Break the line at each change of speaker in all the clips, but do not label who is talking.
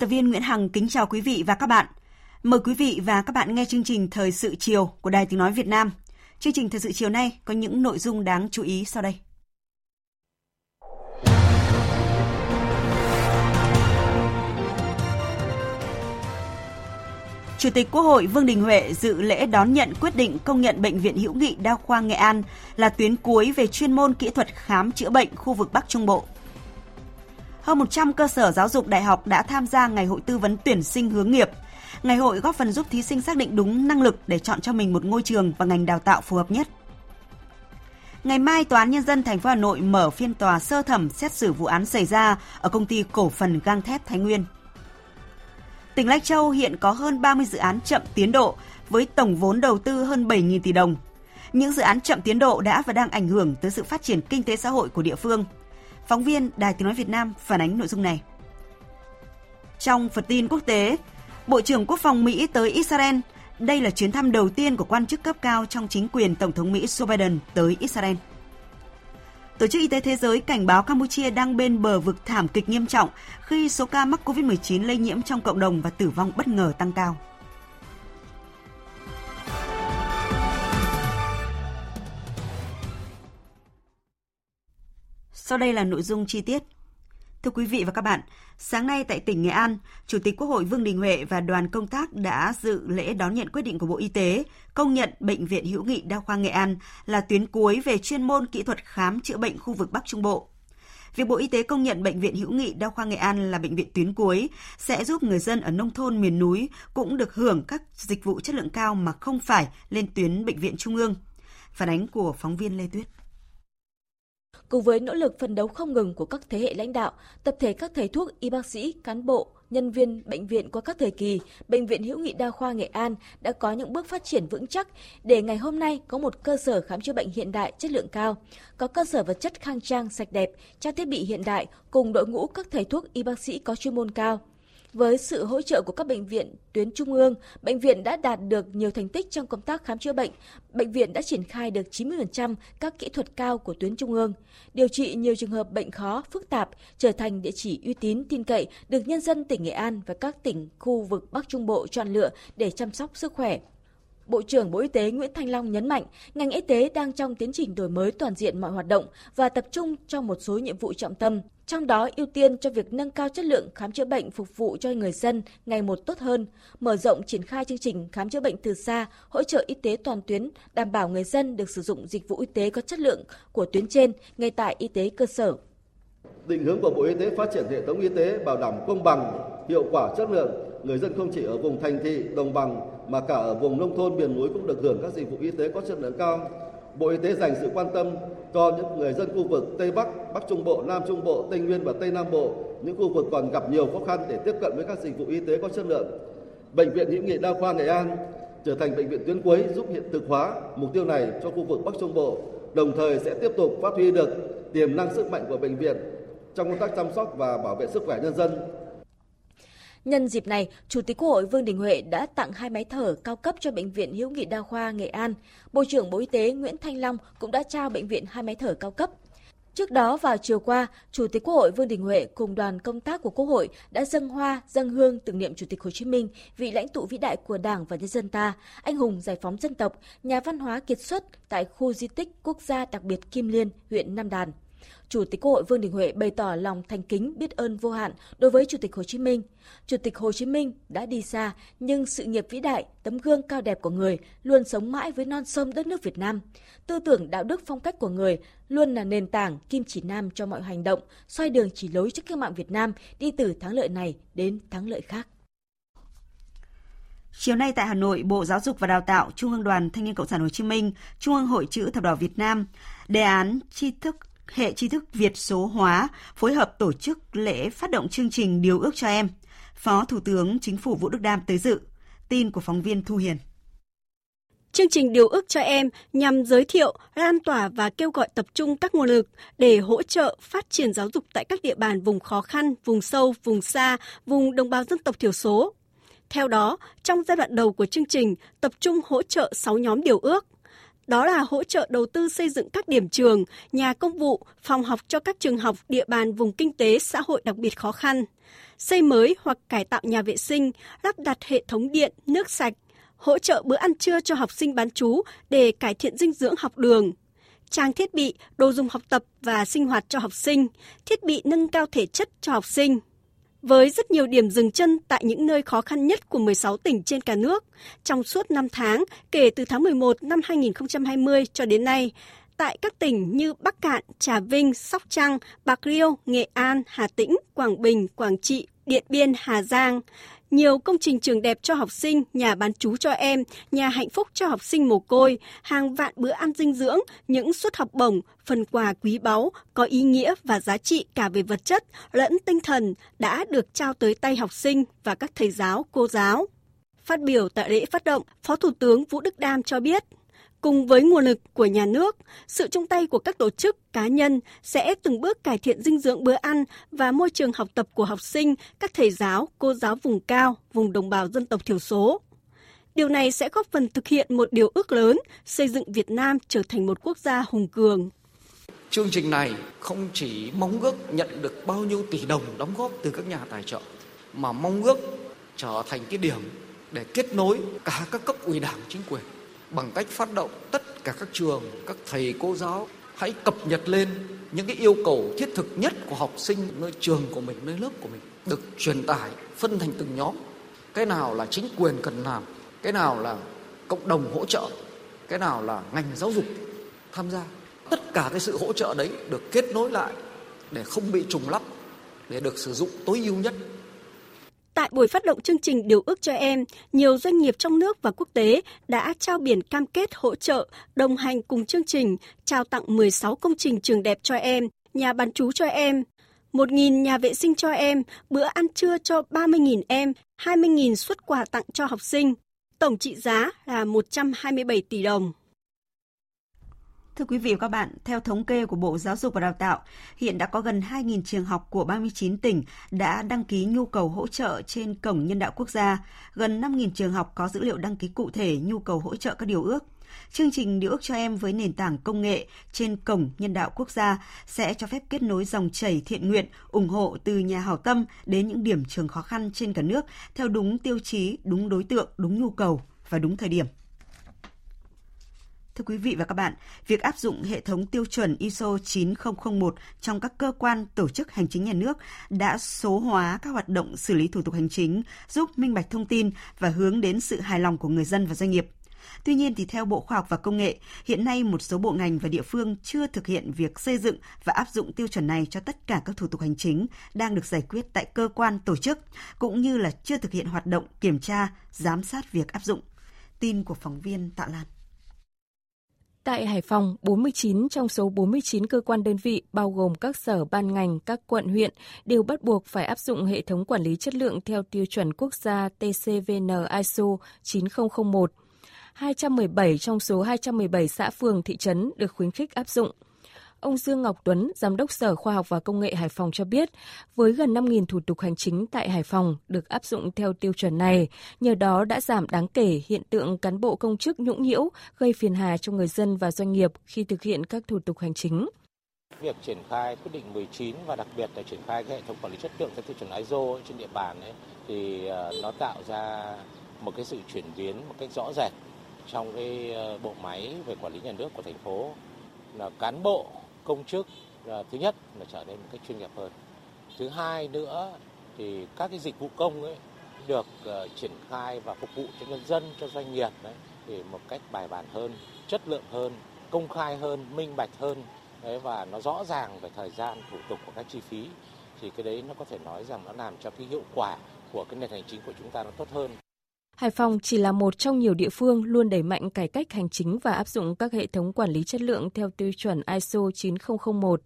Tập viên Nguyễn Hằng kính chào quý vị và các bạn. Mời quý vị và các bạn nghe chương trình Thời sự chiều của Đài Tiếng Nói Việt Nam. Chương trình Thời sự chiều nay có những nội dung đáng chú ý sau đây. Chủ tịch Quốc hội Vương Đình Huệ dự lễ đón nhận quyết định công nhận Bệnh viện Hữu nghị Đa khoa Nghệ An là tuyến cuối về chuyên môn kỹ thuật khám chữa bệnh khu vực Bắc Trung Bộ. Hơn 100 cơ sở giáo dục đại học đã tham gia ngày hội tư vấn tuyển sinh hướng nghiệp. Ngày hội góp phần giúp thí sinh xác định đúng năng lực để chọn cho mình một ngôi trường và ngành đào tạo phù hợp nhất. Ngày mai, Tòa án Nhân dân thành phố Hà Nội mở phiên tòa sơ thẩm xét xử vụ án xảy ra ở công ty cổ phần gang thép Thái Nguyên. Tỉnh Lai Châu hiện có hơn 30 dự án chậm tiến độ với tổng vốn đầu tư hơn 7.000 tỷ đồng. Những dự án chậm tiến độ đã và đang ảnh hưởng tới sự phát triển kinh tế xã hội của địa phương. Phóng viên Đài Tiếng Nói Việt Nam phản ánh nội dung này. Trong phần tin quốc tế, Bộ trưởng Quốc phòng Mỹ tới Israel. Đây là chuyến thăm đầu tiên của quan chức cấp cao trong chính quyền Tổng thống Mỹ Joe Biden tới Israel. Tổ chức Y tế Thế giới cảnh báo Campuchia đang bên bờ vực thảm kịch nghiêm trọng khi số ca mắc COVID-19 lây nhiễm trong cộng đồng và tử vong bất ngờ tăng cao. Sau đây là nội dung chi tiết. Thưa quý vị và các bạn, sáng nay tại tỉnh Nghệ An, Chủ tịch Quốc hội Vương Đình Huệ và đoàn công tác đã dự lễ đón nhận quyết định của Bộ Y tế công nhận Bệnh viện Hữu nghị Đa khoa Nghệ An là tuyến cuối về chuyên môn kỹ thuật khám chữa bệnh khu vực Bắc Trung Bộ. Việc Bộ Y tế công nhận Bệnh viện Hữu nghị Đa khoa Nghệ An là bệnh viện tuyến cuối sẽ giúp người dân ở nông thôn miền núi cũng được hưởng các dịch vụ chất lượng cao mà không phải lên tuyến bệnh viện trung ương. Phản ánh của phóng viên Lê Tuyết.
Cùng với nỗ lực phấn đấu không ngừng của các thế hệ lãnh đạo, tập thể các thầy thuốc, y bác sĩ, cán bộ, nhân viên bệnh viện qua các thời kỳ, Bệnh viện Hữu nghị Đa khoa Nghệ An đã có những bước phát triển vững chắc để ngày hôm nay có một cơ sở khám chữa bệnh hiện đại chất lượng cao, có cơ sở vật chất khang trang sạch đẹp, trang thiết bị hiện đại cùng đội ngũ các thầy thuốc y bác sĩ có chuyên môn cao. Với sự hỗ trợ của các bệnh viện tuyến trung ương, bệnh viện đã đạt được nhiều thành tích trong công tác khám chữa bệnh. Bệnh viện đã triển khai được 90% các kỹ thuật cao của tuyến trung ương, điều trị nhiều trường hợp bệnh khó, phức tạp, trở thành địa chỉ uy tín, tin cậy được nhân dân tỉnh Nghệ An và các tỉnh khu vực Bắc Trung Bộ chọn lựa để chăm sóc sức khỏe. Bộ trưởng Bộ Y tế Nguyễn Thanh Long nhấn mạnh, ngành y tế đang trong tiến trình đổi mới toàn diện mọi hoạt động và tập trung trong một số nhiệm vụ trọng tâm, trong đó ưu tiên cho việc nâng cao chất lượng khám chữa bệnh phục vụ cho người dân ngày một tốt hơn, mở rộng triển khai chương trình khám chữa bệnh từ xa, hỗ trợ y tế toàn tuyến, đảm bảo người dân được sử dụng dịch vụ y tế có chất lượng của tuyến trên ngay tại y tế cơ sở.
Định hướng của Bộ Y tế phát triển hệ thống y tế bảo đảm công bằng, hiệu quả, chất lượng, người dân không chỉ ở vùng thành thị, đồng bằng mà cả ở vùng nông thôn miền núi cũng được hưởng các dịch vụ y tế có chất lượng cao. Bộ Y tế dành sự quan tâm cho những người dân khu vực Tây Bắc, Bắc Trung Bộ, Nam Trung Bộ, Tây Nguyên và Tây Nam Bộ, những khu vực còn gặp nhiều khó khăn để tiếp cận với các dịch vụ y tế có chất lượng. Bệnh viện Hữu nghị Đa khoa Nghệ An trở thành bệnh viện tuyến cuối giúp hiện thực hóa mục tiêu này cho khu vực Bắc Trung Bộ, đồng thời sẽ tiếp tục phát huy được tiềm năng sức mạnh của bệnh viện trong công tác chăm sóc và bảo vệ sức khỏe nhân dân.
Nhân dịp này, Chủ tịch Quốc hội Vương Đình Huệ đã tặng hai máy thở cao cấp cho Bệnh viện Hữu nghị Đa khoa Nghệ An. Bộ trưởng Bộ Y tế Nguyễn Thanh Long cũng đã trao bệnh viện hai máy thở cao cấp. Trước đó vào chiều qua, Chủ tịch Quốc hội Vương Đình Huệ cùng đoàn công tác của Quốc hội đã dâng hoa, dâng hương tưởng niệm Chủ tịch Hồ Chí Minh, vị lãnh tụ vĩ đại của Đảng và nhân dân ta, anh hùng giải phóng dân tộc, nhà văn hóa kiệt xuất tại khu di tích quốc gia đặc biệt Kim Liên, huyện Nam Đàn. Chủ tịch Quốc hội Vương Đình Huệ bày tỏ lòng thành kính biết ơn vô hạn đối với Chủ tịch Hồ Chí Minh. Chủ tịch Hồ Chí Minh đã đi xa, nhưng sự nghiệp vĩ đại, tấm gương cao đẹp của người luôn sống mãi với non sông đất nước Việt Nam. Tư tưởng đạo đức phong cách của người luôn là nền tảng kim chỉ nam cho mọi hành động, xoay đường chỉ lối cho cách mạng Việt Nam đi từ thắng lợi này đến thắng lợi khác.
Chiều nay tại Hà Nội, Bộ Giáo dục và Đào tạo, Trung ương Đoàn Thanh niên Cộng sản Hồ Chí Minh, Trung ương Hội chữ thập đỏ Việt Nam, đề án tri thức hệ tri thức Việt số hóa phối hợp tổ chức lễ phát động chương trình Điều ước cho em. Phó Thủ tướng Chính phủ Vũ Đức Đam tới dự. Tin của phóng viên Thu Hiền.
Chương trình Điều ước cho em nhằm giới thiệu, lan tỏa và kêu gọi tập trung các nguồn lực để hỗ trợ phát triển giáo dục tại các địa bàn vùng khó khăn, vùng sâu, vùng xa, vùng đồng bào dân tộc thiểu số. Theo đó, trong giai đoạn đầu của chương trình, tập trung hỗ trợ 6 nhóm điều ước. Đó là hỗ trợ đầu tư xây dựng các điểm trường, nhà công vụ, phòng học cho các trường học địa bàn vùng kinh tế xã hội đặc biệt khó khăn, xây mới hoặc cải tạo nhà vệ sinh, lắp đặt hệ thống điện, nước sạch, hỗ trợ bữa ăn trưa cho học sinh bán trú để cải thiện dinh dưỡng học đường, trang thiết bị, đồ dùng học tập và sinh hoạt cho học sinh, thiết bị nâng cao thể chất cho học sinh. Với rất nhiều điểm dừng chân tại những nơi khó khăn nhất của 16 tỉnh trên cả nước, trong suốt 5 tháng kể từ tháng 11 năm 2020 cho đến nay, tại các tỉnh như Bắc Cạn, Trà Vinh, Sóc Trăng, Bạc Liêu, Nghệ An, Hà Tĩnh, Quảng Bình, Quảng Trị, Điện Biên, Hà Giang, nhiều công trình trường đẹp cho học sinh, nhà bán chú cho em, nhà hạnh phúc cho học sinh mồ côi, hàng vạn bữa ăn dinh dưỡng, những suất học bổng, phần quà quý báu, có ý nghĩa và giá trị cả về vật chất lẫn tinh thần đã được trao tới tay học sinh và các thầy giáo, cô giáo. Phát biểu tại lễ phát động, Phó Thủ tướng Vũ Đức Đam cho biết, Cùng với nguồn lực của nhà nước, sự chung tay của các tổ chức, cá nhân sẽ từng bước cải thiện dinh dưỡng bữa ăn và môi trường học tập của học sinh, các thầy giáo, cô giáo vùng cao, vùng đồng bào dân tộc thiểu số. Điều này sẽ góp phần thực hiện một điều ước lớn, xây dựng Việt Nam trở thành một quốc gia hùng cường.
Chương trình này không chỉ mong ước nhận được bao nhiêu tỷ đồng đóng góp từ các nhà tài trợ, mà mong ước trở thành cái điểm để kết nối cả các cấp ủy đảng chính quyền bằng cách phát động tất cả các trường, các thầy cô giáo hãy cập nhật lên những cái yêu cầu thiết thực nhất của học sinh nơi trường của mình, nơi lớp của mình được truyền tải phân thành từng nhóm. Cái nào là chính quyền cần làm, cái nào là cộng đồng hỗ trợ, cái nào là ngành giáo dục tham gia. Tất cả cái sự hỗ trợ đấy được kết nối lại để không bị trùng lắp, để được sử dụng tối ưu nhất
Tại buổi phát động chương trình Điều ước cho em, nhiều doanh nghiệp trong nước và quốc tế đã trao biển cam kết hỗ trợ, đồng hành cùng chương trình, trao tặng 16 công trình trường đẹp cho em, nhà bán chú cho em, 1.000 nhà vệ sinh cho em, bữa ăn trưa cho 30.000 em, 20.000 suất quà tặng cho học sinh. Tổng trị giá là 127 tỷ đồng.
Thưa quý vị và các bạn, theo thống kê của Bộ Giáo dục và Đào tạo, hiện đã có gần 2.000 trường học của 39 tỉnh đã đăng ký nhu cầu hỗ trợ trên Cổng Nhân đạo Quốc gia. Gần 5.000 trường học có dữ liệu đăng ký cụ thể nhu cầu hỗ trợ các điều ước. Chương trình Điều ước cho em với nền tảng công nghệ trên Cổng Nhân đạo Quốc gia sẽ cho phép kết nối dòng chảy thiện nguyện, ủng hộ từ nhà hảo tâm đến những điểm trường khó khăn trên cả nước theo đúng tiêu chí, đúng đối tượng, đúng nhu cầu và đúng thời điểm. Thưa quý vị và các bạn, việc áp dụng hệ thống tiêu chuẩn ISO 9001 trong các cơ quan tổ chức hành chính nhà nước đã số hóa các hoạt động xử lý thủ tục hành chính, giúp minh bạch thông tin và hướng đến sự hài lòng của người dân và doanh nghiệp. Tuy nhiên thì theo Bộ Khoa học và Công nghệ, hiện nay một số bộ ngành và địa phương chưa thực hiện việc xây dựng và áp dụng tiêu chuẩn này cho tất cả các thủ tục hành chính đang được giải quyết tại cơ quan tổ chức, cũng như là chưa thực hiện hoạt động kiểm tra, giám sát việc áp dụng. Tin của phóng viên Tạ Lan.
Tại Hải Phòng, 49 trong số 49 cơ quan đơn vị bao gồm các sở ban ngành, các quận huyện đều bắt buộc phải áp dụng hệ thống quản lý chất lượng theo tiêu chuẩn quốc gia TCVN ISO 9001. 217 trong số 217 xã phường thị trấn được khuyến khích áp dụng. Ông Dương Ngọc Tuấn, Giám đốc Sở Khoa học và Công nghệ Hải Phòng cho biết, với gần 5.000 thủ tục hành chính tại Hải Phòng được áp dụng theo tiêu chuẩn này, nhờ đó đã giảm đáng kể hiện tượng cán bộ công chức nhũng nhiễu, gây phiền hà cho người dân và doanh nghiệp khi thực hiện các thủ tục hành chính.
Việc triển khai quyết định 19 và đặc biệt là triển khai cái hệ thống quản lý chất lượng theo tiêu chuẩn ISO trên địa bàn ấy, thì ờ, nó tạo ra một cái sự chuyển biến một cách rõ rệt trong cái ờ, bộ máy về quản lý nhà nước của thành phố là cán bộ công chức thứ nhất là trở nên một cách chuyên nghiệp hơn. Thứ hai nữa thì các cái dịch vụ công ấy được uh, triển khai và phục vụ cho nhân dân cho doanh nghiệp đấy thì một cách bài bản hơn chất lượng hơn công khai hơn minh bạch hơn. Đấy và nó rõ ràng về thời gian thủ tục và các chi phí. Thì cái đấy nó có thể nói rằng nó làm cho cái hiệu quả của cái nền hành chính của chúng ta nó tốt hơn.
Hải Phòng chỉ là một trong nhiều địa phương luôn đẩy mạnh cải cách hành chính và áp dụng các hệ thống quản lý chất lượng theo tiêu chuẩn ISO 9001.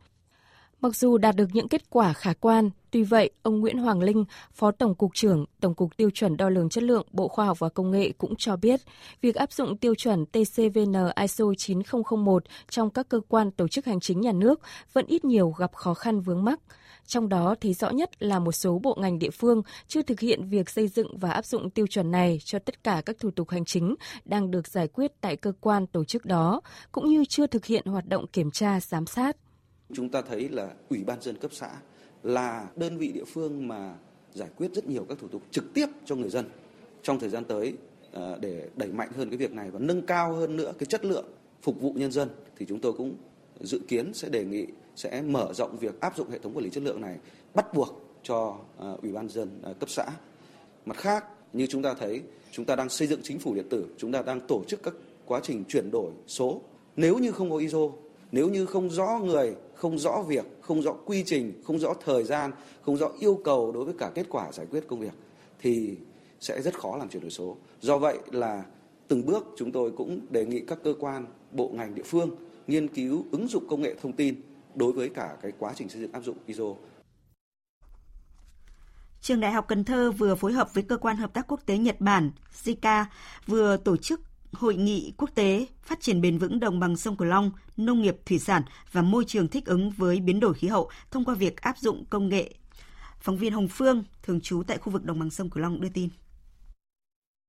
Mặc dù đạt được những kết quả khả quan, tuy vậy, ông Nguyễn Hoàng Linh, Phó Tổng cục trưởng Tổng cục Tiêu chuẩn Đo lường Chất lượng Bộ Khoa học và Công nghệ cũng cho biết, việc áp dụng tiêu chuẩn TCVN ISO 9001 trong các cơ quan tổ chức hành chính nhà nước vẫn ít nhiều gặp khó khăn vướng mắc. Trong đó thấy rõ nhất là một số bộ ngành địa phương chưa thực hiện việc xây dựng và áp dụng tiêu chuẩn này cho tất cả các thủ tục hành chính đang được giải quyết tại cơ quan tổ chức đó, cũng như chưa thực hiện hoạt động kiểm tra, giám sát.
Chúng ta thấy là Ủy ban dân cấp xã là đơn vị địa phương mà giải quyết rất nhiều các thủ tục trực tiếp cho người dân. Trong thời gian tới à, để đẩy mạnh hơn cái việc này và nâng cao hơn nữa cái chất lượng phục vụ nhân dân thì chúng tôi cũng dự kiến sẽ đề nghị sẽ mở rộng việc áp dụng hệ thống quản lý chất lượng này bắt buộc cho ờ, ủy ban dân ờ, cấp xã. Mặt khác, như chúng ta thấy, chúng ta đang xây dựng chính phủ điện tử, chúng ta đang tổ chức các quá trình chuyển đổi số. Nếu như không có ISO, nếu như không rõ người, không rõ việc, không rõ quy trình, không rõ thời gian, không rõ yêu cầu đối với cả kết quả giải quyết công việc thì sẽ rất khó làm chuyển đổi số. Do vậy là từng bước chúng tôi cũng đề nghị các cơ quan, bộ ngành địa phương nghiên cứu ứng dụng công nghệ thông tin đối với cả cái quá trình xây dựng áp dụng ISO.
Trường Đại học Cần Thơ vừa phối hợp với cơ quan hợp tác quốc tế Nhật Bản JICA vừa tổ chức hội nghị quốc tế phát triển bền vững đồng bằng sông Cửu Long, nông nghiệp thủy sản và môi trường thích ứng với biến đổi khí hậu thông qua việc áp dụng công nghệ. Phóng viên Hồng Phương, thường trú tại khu vực đồng bằng sông Cửu Long đưa tin.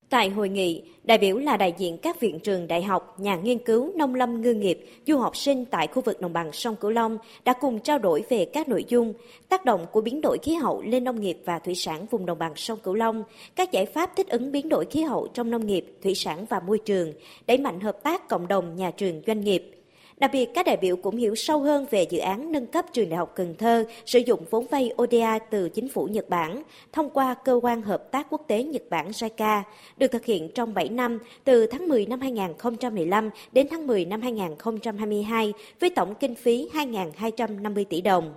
Tại hội nghị, đại biểu là đại diện các viện trường đại học, nhà nghiên cứu, nông lâm ngư nghiệp, du học sinh tại khu vực đồng bằng sông Cửu Long đã cùng trao đổi về các nội dung tác động của biến đổi khí hậu lên nông nghiệp và thủy sản vùng đồng bằng sông Cửu Long, các giải pháp thích ứng biến đổi khí hậu trong nông nghiệp, thủy sản và môi trường, đẩy mạnh hợp tác cộng đồng nhà trường doanh nghiệp, Đặc biệt, các đại biểu cũng hiểu sâu hơn về dự án nâng cấp trường Đại học Cần Thơ sử dụng vốn vay ODA từ chính phủ Nhật Bản thông qua Cơ quan Hợp tác Quốc tế Nhật Bản JICA, được thực hiện trong 7 năm từ tháng 10 năm 2015 đến tháng 10 năm 2022 với tổng kinh phí 2.250 tỷ đồng.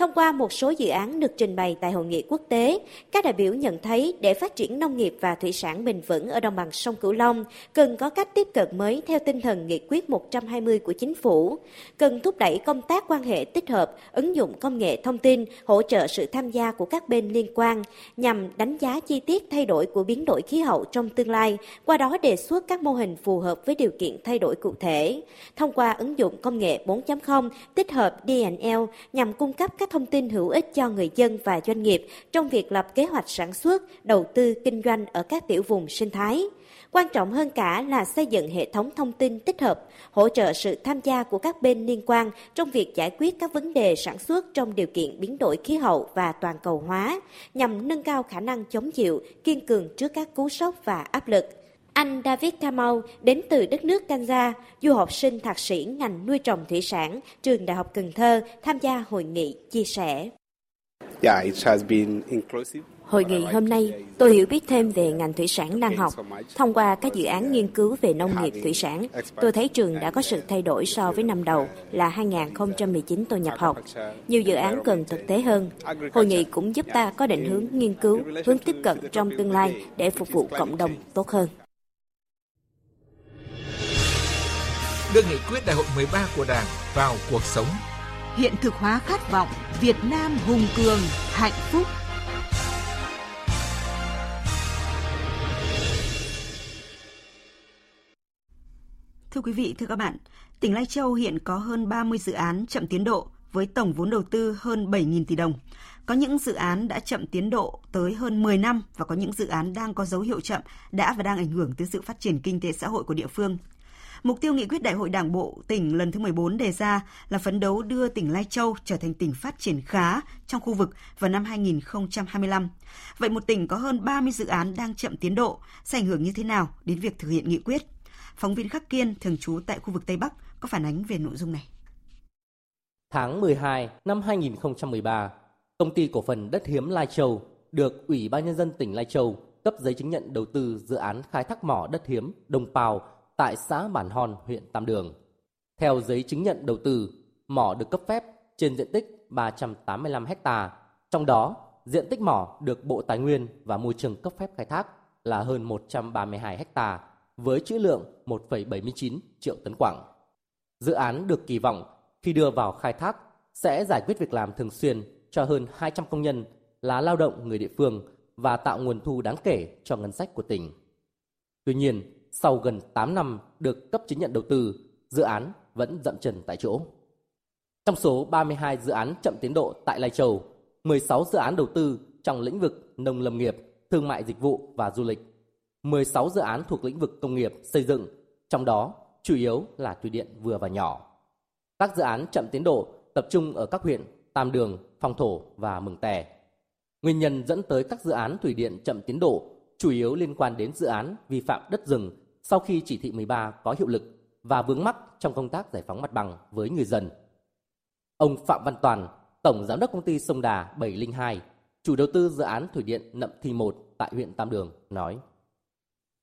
Thông qua một số dự án được trình bày tại hội nghị quốc tế, các đại biểu nhận thấy để phát triển nông nghiệp và thủy sản bền vững ở đồng bằng sông Cửu Long, cần có cách tiếp cận mới theo tinh thần nghị quyết 120 của chính phủ, cần thúc đẩy công tác quan hệ tích hợp, ứng dụng công nghệ thông tin, hỗ trợ sự tham gia của các bên liên quan nhằm đánh giá chi tiết thay đổi của biến đổi khí hậu trong tương lai, qua đó đề xuất các mô hình phù hợp với điều kiện thay đổi cụ thể. Thông qua ứng dụng công nghệ 4.0 tích hợp DNL nhằm cung cấp các thông tin hữu ích cho người dân và doanh nghiệp trong việc lập kế hoạch sản xuất, đầu tư, kinh doanh ở các tiểu vùng sinh thái. Quan trọng hơn cả là xây dựng hệ thống thông tin tích hợp, hỗ trợ sự tham gia của các bên liên quan trong việc giải quyết các vấn đề sản xuất trong điều kiện biến đổi khí hậu và toàn cầu hóa, nhằm nâng cao khả năng chống chịu, kiên cường trước các cú sốc và áp lực. Anh David Kamau đến từ đất nước Canada, du học sinh thạc sĩ ngành nuôi trồng thủy sản, trường Đại học Cần Thơ, tham gia hội nghị chia sẻ. Hội nghị hôm nay, tôi hiểu biết thêm về ngành thủy sản đang học. Thông qua các dự án nghiên cứu về nông nghiệp thủy sản, tôi thấy trường đã có sự thay đổi so với năm đầu là 2019 tôi nhập học. Nhiều dự án cần thực tế hơn. Hội nghị cũng giúp ta có định hướng nghiên cứu, hướng tiếp cận trong tương lai để phục vụ cộng đồng tốt hơn.
Đưa nghị quyết đại hội 13 của Đảng vào cuộc sống.
Hiện thực hóa khát vọng Việt Nam hùng cường, hạnh phúc. Thưa quý vị, thưa các bạn, tỉnh Lai Châu hiện có hơn 30 dự án chậm tiến độ với tổng vốn đầu tư hơn 7.000 tỷ đồng. Có những dự án đã chậm tiến độ tới hơn 10 năm và có những dự án đang có dấu hiệu chậm đã và đang ảnh hưởng tới sự phát triển kinh tế xã hội của địa phương. Mục tiêu nghị quyết Đại hội Đảng bộ tỉnh lần thứ 14 đề ra là phấn đấu đưa tỉnh Lai Châu trở thành tỉnh phát triển khá trong khu vực vào năm 2025. Vậy một tỉnh có hơn 30 dự án đang chậm tiến độ sẽ ảnh hưởng như thế nào đến việc thực hiện nghị quyết? Phóng viên Khắc Kiên thường trú tại khu vực Tây Bắc có phản ánh về nội dung này.
Tháng 12 năm 2013, công ty cổ phần đất hiếm Lai Châu được Ủy ban nhân dân tỉnh Lai Châu cấp giấy chứng nhận đầu tư dự án khai thác mỏ đất hiếm đồng Pào tại xã Bản Hòn, huyện Tam Đường. Theo giấy chứng nhận đầu tư, mỏ được cấp phép trên diện tích 385 ha, trong đó diện tích mỏ được Bộ Tài nguyên và Môi trường cấp phép khai thác là hơn 132 ha với trữ lượng 1,79 triệu tấn quặng. Dự án được kỳ vọng khi đưa vào khai thác sẽ giải quyết việc làm thường xuyên cho hơn 200 công nhân là lao động người địa phương và tạo nguồn thu đáng kể cho ngân sách của tỉnh. Tuy nhiên, sau gần 8 năm được cấp chứng nhận đầu tư, dự án vẫn dậm chân tại chỗ. Trong số 32 dự án chậm tiến độ tại Lai Châu, 16 dự án đầu tư trong lĩnh vực nông lâm nghiệp, thương mại dịch vụ và du lịch, 16 dự án thuộc lĩnh vực công nghiệp, xây dựng, trong đó chủ yếu là thủy điện vừa và nhỏ. Các dự án chậm tiến độ tập trung ở các huyện Tam Đường, Phong Thổ và Mường Tè. Nguyên nhân dẫn tới các dự án thủy điện chậm tiến độ chủ yếu liên quan đến dự án vi phạm đất rừng sau khi chỉ thị 13 có hiệu lực và vướng mắc trong công tác giải phóng mặt bằng với người dân. Ông Phạm Văn Toàn, Tổng Giám đốc Công ty Sông Đà 702, chủ đầu tư dự án Thủy điện Nậm Thi 1 tại huyện Tam Đường, nói.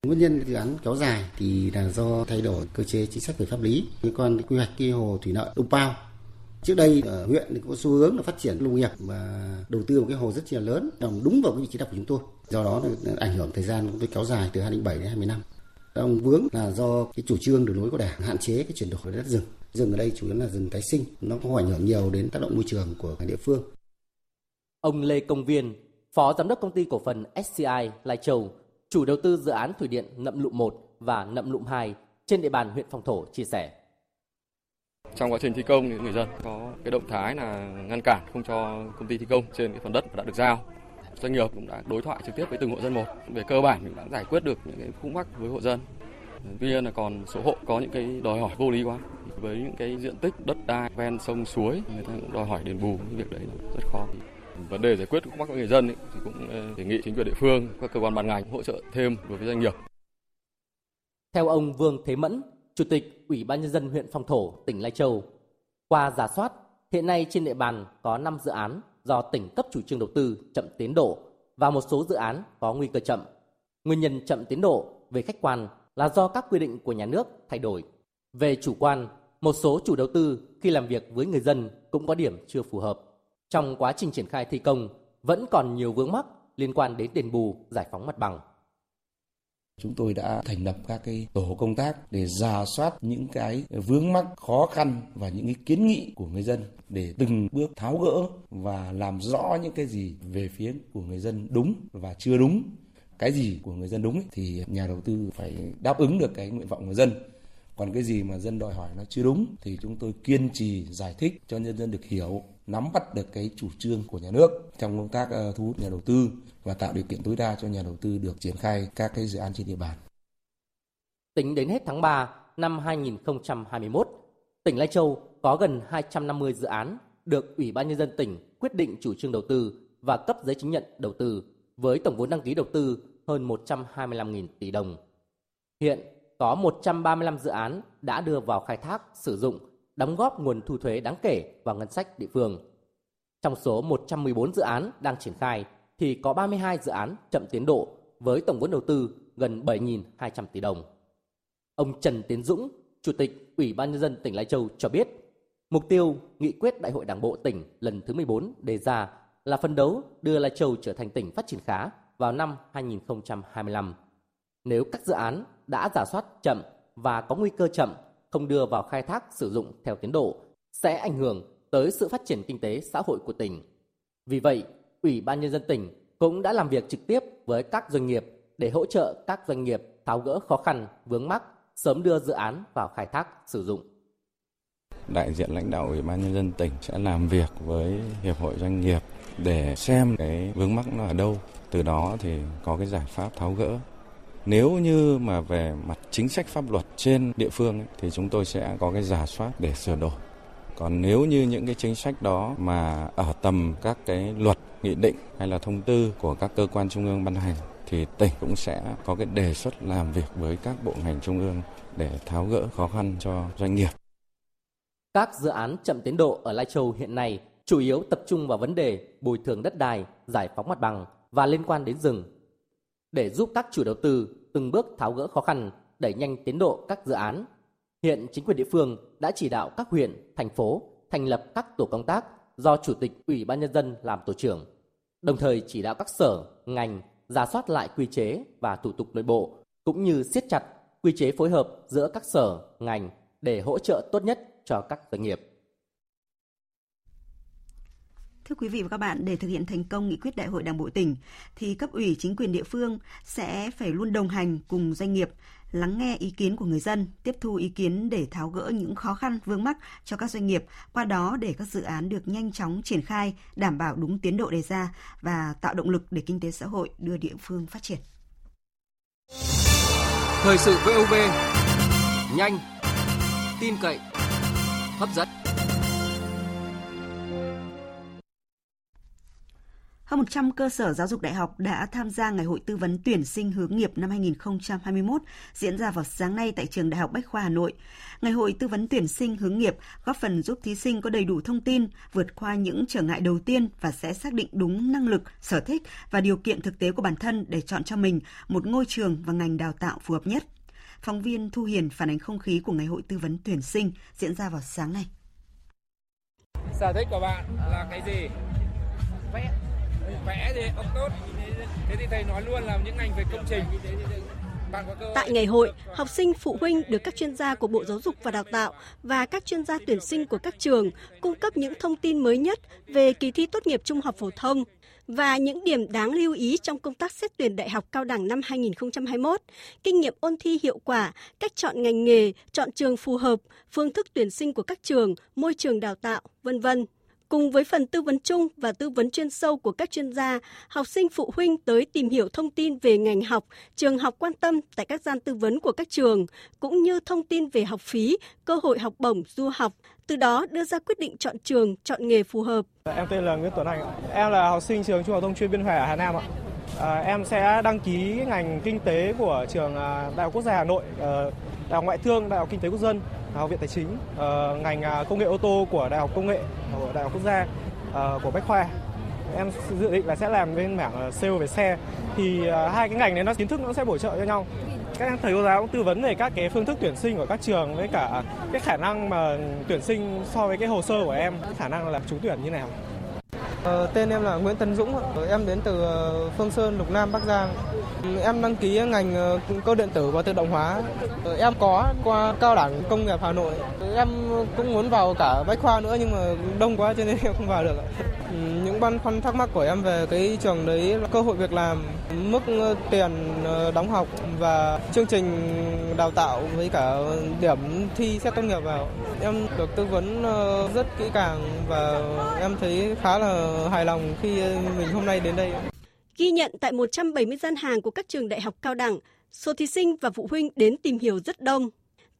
Nguyên nhân dự án kéo dài thì là do thay đổi cơ chế chính sách về pháp lý liên quan đến quy hoạch cái hồ thủy lợi Đông Pao. Trước đây ở huyện thì có xu hướng là phát triển nông nghiệp và đầu tư một cái hồ rất là lớn, nằm đúng vào cái vị trí đặt của chúng tôi. Do đó là ảnh hưởng thời gian cũng kéo dài từ 2007 đến 20 năm. Ông vướng là do cái chủ trương đường lối của đảng hạn chế cái chuyển đổi đất rừng rừng ở đây chủ yếu là rừng tái sinh, nó có ảnh hưởng nhiều đến tác động môi trường của địa phương.
Ông Lê Công Viên, Phó Giám đốc Công ty Cổ phần SCI Lai Châu, chủ đầu tư dự án Thủy điện Nậm Lụm 1 và Nậm Lụm 2 trên địa bàn huyện Phong Thổ chia sẻ.
Trong quá trình thi công thì người dân có cái động thái là ngăn cản không cho công ty thi công trên cái phần đất đã được giao. Doanh nghiệp cũng đã đối thoại trực tiếp với từng hộ dân một. Về cơ bản cũng đã giải quyết được những cái khúc mắc với hộ dân. Tuy nhiên là còn số hộ có những cái đòi hỏi vô lý quá với những cái diện tích đất đai ven sông suối người ta cũng đòi hỏi đền bù cái việc đấy là rất khó vấn đề giải quyết khúc mắc của người dân ấy, thì cũng ờ, đề nghị chính quyền địa phương các cơ quan ban ngành hỗ trợ thêm đối với doanh nghiệp
theo ông Vương Thế Mẫn chủ tịch ủy ban nhân dân huyện Phong Thổ tỉnh Lai Châu qua giả soát hiện nay trên địa bàn có 5 dự án do tỉnh cấp chủ trương đầu tư chậm tiến độ và một số dự án có nguy cơ chậm nguyên nhân chậm tiến độ về khách quan là do các quy định của nhà nước thay đổi về chủ quan một số chủ đầu tư khi làm việc với người dân cũng có điểm chưa phù hợp. Trong quá trình triển khai thi công vẫn còn nhiều vướng mắc liên quan đến đền bù, giải phóng mặt bằng.
Chúng tôi đã thành lập các cái tổ công tác để giả soát những cái vướng mắc, khó khăn và những cái kiến nghị của người dân để từng bước tháo gỡ và làm rõ những cái gì về phía của người dân đúng và chưa đúng. Cái gì của người dân đúng thì nhà đầu tư phải đáp ứng được cái nguyện vọng của người dân còn cái gì mà dân đòi hỏi nó chưa đúng thì chúng tôi kiên trì giải thích cho nhân dân được hiểu, nắm bắt được cái chủ trương của nhà nước trong công tác ờ, thu hút nhà đầu tư và tạo điều kiện tối đa cho nhà đầu tư được triển khai các cái dự án trên địa bàn.
Tính đến hết tháng 3 năm 2021, tỉnh Lai Châu có gần 250 dự án được Ủy ban nhân dân tỉnh quyết định chủ trương đầu tư và cấp giấy chứng nhận đầu tư với tổng vốn đăng ký đầu tư hơn 125.000 tỷ đồng. Hiện có 135 dự án đã đưa vào khai thác, sử dụng, đóng góp nguồn thu thuế đáng kể vào ngân sách địa phương. Trong số 114 dự án đang triển khai thì có 32 dự án chậm tiến độ với tổng vốn đầu tư gần 7.200 tỷ đồng. Ông Trần Tiến Dũng, Chủ tịch Ủy ban nhân dân tỉnh Lai Châu cho biết, mục tiêu nghị quyết Đại hội Đảng bộ tỉnh lần thứ 14 đề ra là phấn đấu đưa Lai Châu trở thành tỉnh phát triển khá vào năm 2025. Nếu các dự án đã giả soát chậm và có nguy cơ chậm không đưa vào khai thác sử dụng theo tiến độ sẽ ảnh hưởng tới sự phát triển kinh tế xã hội của tỉnh. Vì vậy, Ủy ban nhân dân tỉnh cũng đã làm việc trực tiếp với các doanh nghiệp để hỗ trợ các doanh nghiệp tháo gỡ khó khăn, vướng mắc, sớm đưa dự án vào khai thác sử dụng.
Đại diện lãnh đạo Ủy ban nhân dân tỉnh sẽ làm việc với hiệp hội doanh nghiệp để xem cái vướng mắc nó ở đâu, từ đó thì có cái giải pháp tháo gỡ nếu như mà về mặt chính sách pháp luật trên địa phương ấy, thì chúng tôi sẽ có cái giả soát để sửa đổi. Còn nếu như những cái chính sách đó mà ở tầm các cái luật, nghị định hay là thông tư của các cơ quan trung ương ban hành thì tỉnh cũng sẽ có cái đề xuất làm việc với các bộ ngành trung ương để tháo gỡ khó khăn cho doanh nghiệp.
Các dự án chậm tiến độ ở Lai Châu hiện nay chủ yếu tập trung vào vấn đề bồi thường đất đai, giải phóng mặt bằng và liên quan đến rừng. Để giúp các chủ đầu tư từng bước tháo gỡ khó khăn, đẩy nhanh tiến độ các dự án, hiện chính quyền địa phương đã chỉ đạo các huyện, thành phố thành lập các tổ công tác do Chủ tịch Ủy ban Nhân dân làm tổ trưởng, đồng thời chỉ đạo các sở, ngành ra soát lại quy chế và thủ tục nội bộ, cũng như siết chặt quy chế phối hợp giữa các sở, ngành để hỗ trợ tốt nhất cho các doanh nghiệp.
Thưa quý vị và các bạn, để thực hiện thành công nghị quyết đại hội Đảng bộ tỉnh thì cấp ủy chính quyền địa phương sẽ phải luôn đồng hành cùng doanh nghiệp, lắng nghe ý kiến của người dân, tiếp thu ý kiến để tháo gỡ những khó khăn vướng mắc cho các doanh nghiệp, qua đó để các dự án được nhanh chóng triển khai, đảm bảo đúng tiến độ đề ra và tạo động lực để kinh tế xã hội đưa địa phương phát triển.
Thời sự VOV nhanh, tin cậy, hấp dẫn.
Hơn 100 cơ sở giáo dục đại học đã tham gia Ngày hội tư vấn tuyển sinh hướng nghiệp năm 2021 diễn ra vào sáng nay tại trường Đại học Bách khoa Hà Nội. Ngày hội tư vấn tuyển sinh hướng nghiệp góp phần giúp thí sinh có đầy đủ thông tin, vượt qua những trở ngại đầu tiên và sẽ xác định đúng năng lực, sở thích và điều kiện thực tế của bản thân để chọn cho mình một ngôi trường và ngành đào tạo phù hợp nhất. Phóng viên Thu Hiền phản ánh không khí của Ngày hội tư vấn tuyển sinh diễn ra vào sáng nay.
Sở thích của bạn là cái gì? Thì ông tốt. Thế thì thầy nói luôn là những ngành về công trình.
Tại ngày hội, học sinh phụ huynh được các chuyên gia của Bộ Giáo dục và Đào tạo và các chuyên gia tuyển sinh của các trường cung cấp những thông tin mới nhất về kỳ thi tốt nghiệp trung học phổ thông và những điểm đáng lưu ý trong công tác xét tuyển đại học cao đẳng năm 2021, kinh nghiệm ôn thi hiệu quả, cách chọn ngành nghề, chọn trường phù hợp, phương thức tuyển sinh của các trường, môi trường đào tạo, vân vân. Cùng với phần tư vấn chung và tư vấn chuyên sâu của các chuyên gia, học sinh phụ huynh tới tìm hiểu thông tin về ngành học, trường học quan tâm tại các gian tư vấn của các trường, cũng như thông tin về học phí, cơ hội học bổng, du học, từ đó đưa ra quyết định chọn trường, chọn nghề phù hợp.
Em tên là Nguyễn Tuấn Anh, em là học sinh trường Trung học thông chuyên Biên Hòa ở Hà Nam ạ. À, em sẽ đăng ký ngành kinh tế của trường à, Đại học Quốc gia Hà Nội, ờ, Đại học Ngoại thương, Đại học Kinh tế Quốc dân, đại Học viện Tài chính, uh, ngành à, công nghệ ô tô của Đại học Công nghệ của Đại học Quốc gia uh, của Bách Khoa. Em dự định là sẽ làm bên mảng ờ, sale về xe thì uh, hai cái ngành này nó kiến thức nó sẽ bổ trợ cho nhau. Các thầy cô giáo cũng tư vấn về các cái phương thức tuyển sinh của các trường với cả cái khả năng mà tuyển sinh so với cái hồ sơ của em, khả năng là trúng tuyển như nào.
Ờ, tên em là Nguyễn Tấn Dũng, em đến từ ờ, Phương Sơn, Lục Nam, Bắc Giang. Em đăng ký ngành ờ, cơ điện tử và tự động hóa. Em có qua cao đẳng công nghiệp Hà Nội. Em cũng muốn vào cả bách khoa nữa nhưng mà đông quá cho nên em không vào được. Những băn khoăn thắc mắc của em về cái trường đấy là cơ hội việc làm, mức ờ, tiền ờ, đóng học và chương trình đào tạo với cả điểm thi xét tốt nghiệp vào. Em được tư vấn ờ, rất kỹ càng và em thấy khá là hài lòng khi mình hôm nay đến đây.
Ghi nhận tại 170 gian hàng của các trường đại học cao đẳng, số thí sinh và phụ huynh đến tìm hiểu rất đông.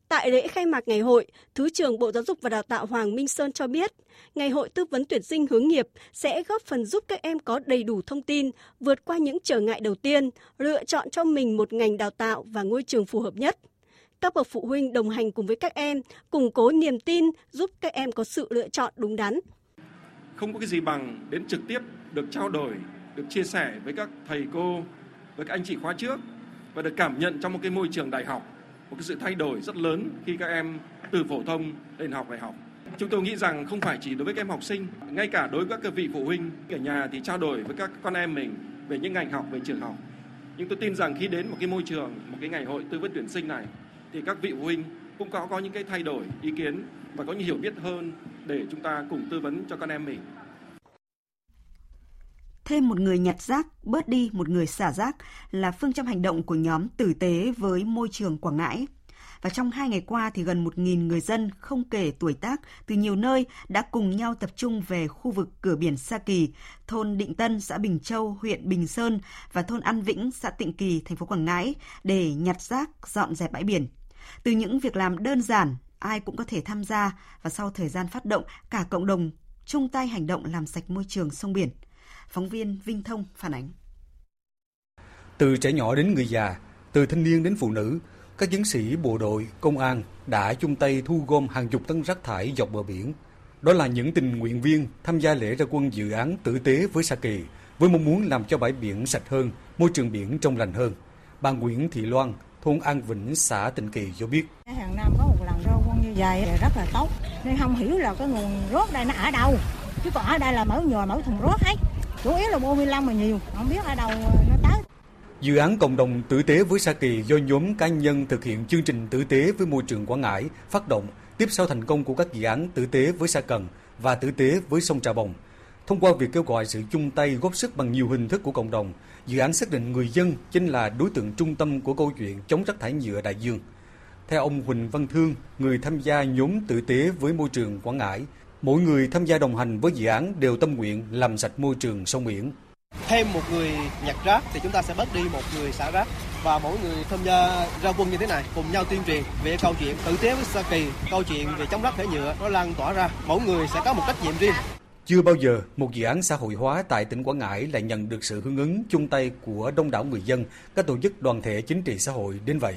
Tại lễ khai mạc ngày hội, Thứ trưởng Bộ Giáo dục và Đào tạo Hoàng Minh Sơn cho biết, ngày hội tư vấn tuyển sinh hướng nghiệp sẽ góp phần giúp các em có đầy đủ thông tin, vượt qua những trở ngại đầu tiên, lựa chọn cho mình một ngành đào tạo và ngôi trường phù hợp nhất. Các bậc phụ huynh đồng hành cùng với các em, củng cố niềm tin, giúp các em có sự lựa chọn đúng đắn.
Không có cái gì bằng đến trực tiếp được trao đổi được chia sẻ với các thầy cô, với các anh chị khóa trước và được cảm nhận trong một cái môi trường đại học, một cái sự thay đổi rất lớn khi các em từ phổ thông lên học đại học. Chúng tôi nghĩ rằng không phải chỉ đối với các em học sinh, ngay cả đối với các vị phụ huynh ở nhà thì trao đổi với các con em mình về những ngành học, về trường học. Nhưng tôi tin rằng khi đến một cái môi trường, một cái ngày hội tư vấn tuyển sinh này thì các vị phụ huynh cũng có có những cái thay đổi ý kiến và có những hiểu biết hơn để chúng ta cùng tư vấn cho con em mình
thêm một người nhặt rác, bớt đi một người xả rác là phương châm hành động của nhóm tử tế với môi trường Quảng Ngãi. Và trong hai ngày qua thì gần 1.000 người dân không kể tuổi tác từ nhiều nơi đã cùng nhau tập trung về khu vực cửa biển Sa Kỳ, thôn Định Tân, xã Bình Châu, huyện Bình Sơn và thôn An Vĩnh, xã Tịnh Kỳ, thành phố Quảng Ngãi để nhặt rác, dọn dẹp bãi biển. Từ những việc làm đơn giản, ai cũng có thể tham gia và sau thời gian phát động, cả cộng đồng chung tay hành động làm sạch môi trường sông biển – Phóng viên Vinh Thông phản ánh.
Từ trẻ nhỏ đến người già, từ thanh niên đến phụ nữ,
các chiến sĩ bộ đội, công an đã chung tay thu gom hàng chục tấn rác thải dọc bờ biển. Đó là những tình nguyện viên tham gia lễ ra quân dự án tử tế với Sa Kỳ, với mong muốn làm cho bãi biển sạch hơn, môi trường biển trong lành hơn. Bà Nguyễn Thị Loan, thôn An Vĩnh, xã Tịnh Kỳ cho biết.
Hàng năm có một lần ra quân như vậy rất là tốt, nên không hiểu là cái nguồn rốt đây nó ở đâu. Chứ còn ở đây là mỗi nhồi mỗi thùng rốt hết. Chủ yếu là 45 mà nhiều, không biết ở đâu nó tới.
Dự án cộng đồng tử tế với Sa Kỳ do nhóm cá nhân thực hiện chương trình tử tế với môi trường Quảng Ngãi phát động tiếp sau thành công của các dự án tử tế với Sa Cần và tử tế với sông Trà Bồng. Thông qua việc kêu gọi sự chung tay góp sức bằng nhiều hình thức của cộng đồng, dự án xác định người dân chính là đối tượng trung tâm của câu chuyện chống rác thải nhựa đại dương. Theo ông Huỳnh Văn Thương, người tham gia nhóm tử tế với môi trường Quảng Ngãi, mỗi người tham gia đồng hành với dự án đều tâm nguyện làm sạch môi trường sông biển
thêm một người nhặt rác thì chúng ta sẽ bớt đi một người xả rác và mỗi người tham gia ra quân như thế này cùng nhau tuyên truyền về câu chuyện tử tế với Sa Kỳ, câu chuyện về chống rác thải nhựa nó lan tỏa ra, mỗi người sẽ có một trách nhiệm riêng.
Chưa bao giờ một dự án xã hội hóa tại tỉnh Quảng Ngãi lại nhận được sự hưởng ứng chung tay của đông đảo người dân, các tổ chức đoàn thể chính trị xã hội đến vậy.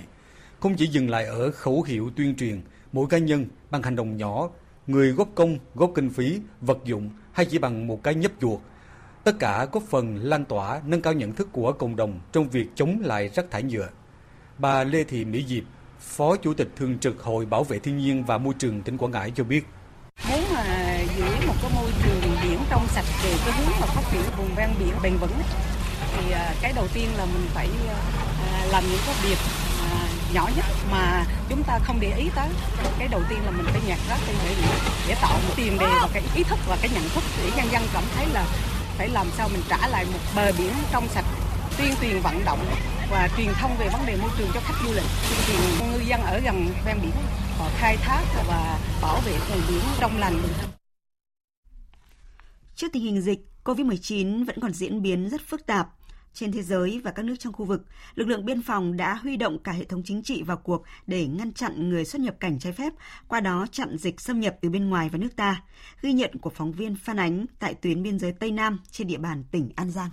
Không chỉ dừng lại ở khẩu hiệu tuyên truyền, mỗi cá nhân bằng hành động nhỏ, người góp công, góp kinh phí, vật dụng hay chỉ bằng một cái nhấp chuột Tất cả góp phần lan tỏa nâng cao nhận thức của cộng đồng trong việc chống lại rác thải nhựa. Bà Lê Thị Mỹ Diệp, Phó Chủ tịch Thường trực Hội Bảo vệ Thiên nhiên và Môi trường tỉnh Quảng Ngãi cho biết.
Nếu mà giữ một cái môi trường biển trong sạch về cái hướng mà phát triển vùng ven biển bền vững thì à, cái đầu tiên là mình phải à, làm những cái việc nhỏ nhất mà chúng ta không để ý tới. Cái đầu tiên là mình phải nhặt rác trên bãi biển để tạo một tiền đề và cái ý thức và cái nhận thức để nhân dân cảm thấy là phải làm sao mình trả lại một bờ biển trong sạch tuyên truyền vận động và truyền thông về vấn đề môi trường cho khách du lịch. Tuyên truyền ngư dân ở gần ven biển họ khai thác và bảo vệ vùng biển trong lành.
Trước tình hình dịch, COVID-19 vẫn còn diễn biến rất phức tạp. Trên thế giới và các nước trong khu vực, lực lượng biên phòng đã huy động cả hệ thống chính trị vào cuộc để ngăn chặn người xuất nhập cảnh trái phép, qua đó chặn dịch xâm nhập từ bên ngoài vào nước ta. Ghi nhận của phóng viên Phan Ánh tại tuyến biên giới Tây Nam trên địa bàn tỉnh An Giang.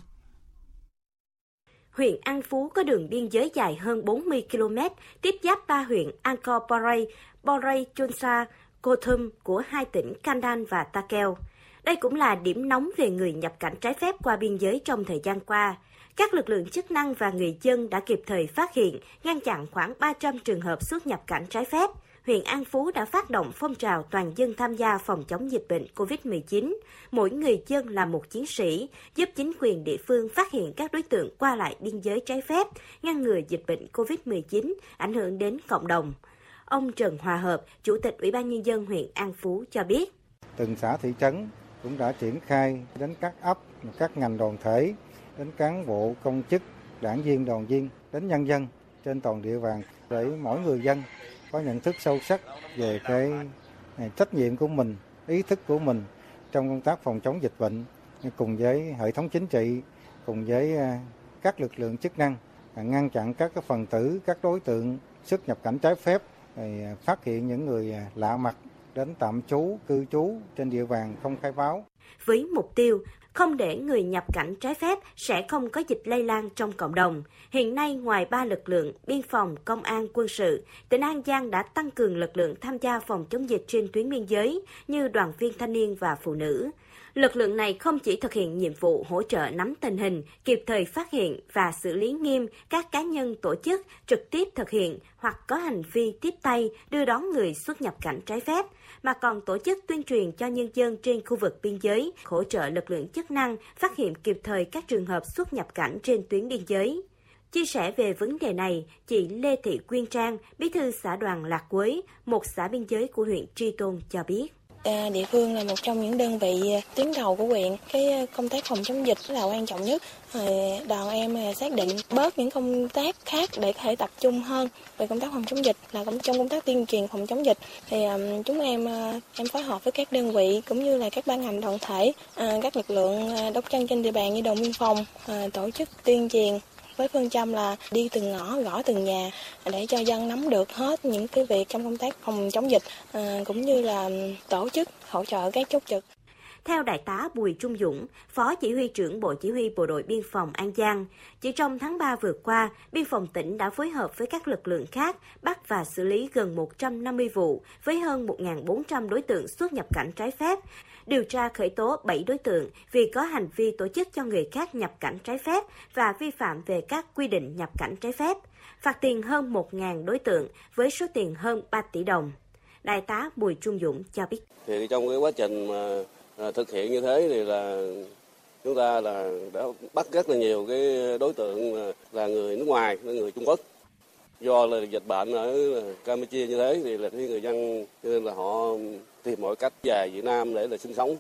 Huyện An Phú có đường biên giới dài hơn 40 km, tiếp giáp ba huyện Angkor Paray, Boray Chonsa, Kothum của hai tỉnh Kandan và Takeo. Đây cũng là điểm nóng về người nhập cảnh trái phép qua biên giới trong thời gian qua các lực lượng chức năng và người dân đã kịp thời phát hiện, ngăn chặn khoảng 300 trường hợp xuất nhập cảnh trái phép. Huyện An Phú đã phát động phong trào toàn dân tham gia phòng chống dịch bệnh COVID-19. Mỗi người dân là một chiến sĩ, giúp chính quyền địa phương phát hiện các đối tượng qua lại biên giới trái phép, ngăn ngừa dịch bệnh COVID-19 ảnh hưởng đến cộng đồng. Ông Trần Hòa Hợp, Chủ tịch Ủy ban Nhân dân huyện An Phú cho biết.
Từng xã thị trấn cũng đã triển khai đến các ấp, các ngành đoàn thể đến cán bộ công chức, đảng viên, đoàn viên, đến nhân dân trên toàn địa bàn để mỗi người dân có nhận thức sâu sắc về cái à, trách nhiệm của mình, ý thức của mình trong công tác phòng chống dịch bệnh cùng với hệ thống chính trị, cùng với à, các lực lượng chức năng à, ngăn chặn các phần tử, các đối tượng xuất nhập cảnh trái phép, phát hiện những người lạ mặt đến tạm trú, cư trú trên địa bàn không khai báo.
Với mục tiêu không để người nhập cảnh trái phép sẽ không có dịch lây lan trong cộng đồng. Hiện nay, ngoài ba lực lượng biên phòng, công an, quân sự, tỉnh An Giang đã tăng cường lực lượng tham gia phòng chống dịch trên tuyến biên giới như đoàn viên thanh niên và phụ nữ. Lực lượng này không chỉ thực hiện nhiệm vụ hỗ trợ nắm tình hình, kịp thời phát hiện và xử lý nghiêm các cá nhân tổ chức trực tiếp thực hiện hoặc có hành vi tiếp tay đưa đón người xuất nhập cảnh trái phép, mà còn tổ chức tuyên truyền cho nhân dân trên khu vực biên giới, hỗ trợ lực lượng chức năng phát hiện kịp thời các trường hợp xuất nhập cảnh trên tuyến biên giới. Chia sẻ về vấn đề này, chị Lê Thị Quyên Trang, bí thư xã đoàn Lạc Quế, một xã biên giới của huyện Tri Tôn cho biết.
À, địa phương là một trong những đơn vị à, tuyến đầu của huyện. Cái à, công tác phòng chống dịch là quan trọng nhất. Ờ, đoàn em à, xác định bớt những công tác khác để có thể tập trung hơn về công tác phòng chống dịch là trong công tác tuyên truyền phòng chống dịch thì chúng em em phối hợp với các đơn vị cũng như là các ban ngành đoàn thể các lực lượng đốc tranh trên địa bàn như đồn biên phòng tổ chức tuyên truyền với phương châm là đi từng ngõ, gõ từng nhà để cho dân nắm được hết những cái việc trong công tác phòng chống dịch ờ, cũng như là tổ chức hỗ trợ các chốt trực.
Theo Đại tá Bùi Trung Dũng, Phó Chỉ huy trưởng Bộ Chỉ huy Bộ đội Biên phòng An Giang, chỉ trong tháng 3 vừa qua, Biên phòng tỉnh đã phối hợp với các lực lượng khác bắt và xử lý gần 150 vụ với hơn 1.400 đối tượng xuất nhập cảnh trái phép, điều tra khởi tố 7 đối tượng vì có hành vi tổ chức cho người khác nhập cảnh trái phép và vi phạm về các quy định nhập cảnh trái phép, phạt tiền hơn 1.000 đối tượng với số tiền hơn 3 tỷ đồng. Đại tá Bùi Trung Dũng cho biết.
Thì trong cái quá trình mà à, thực hiện như thế thì là chúng ta là đã bắt rất là nhiều cái đối tượng là người nước ngoài, người Trung Quốc. Do là dịch bệnh ở Campuchia như thế thì là cái người dân cho nên là họ tìm mọi cách về Việt Nam để là sinh sống.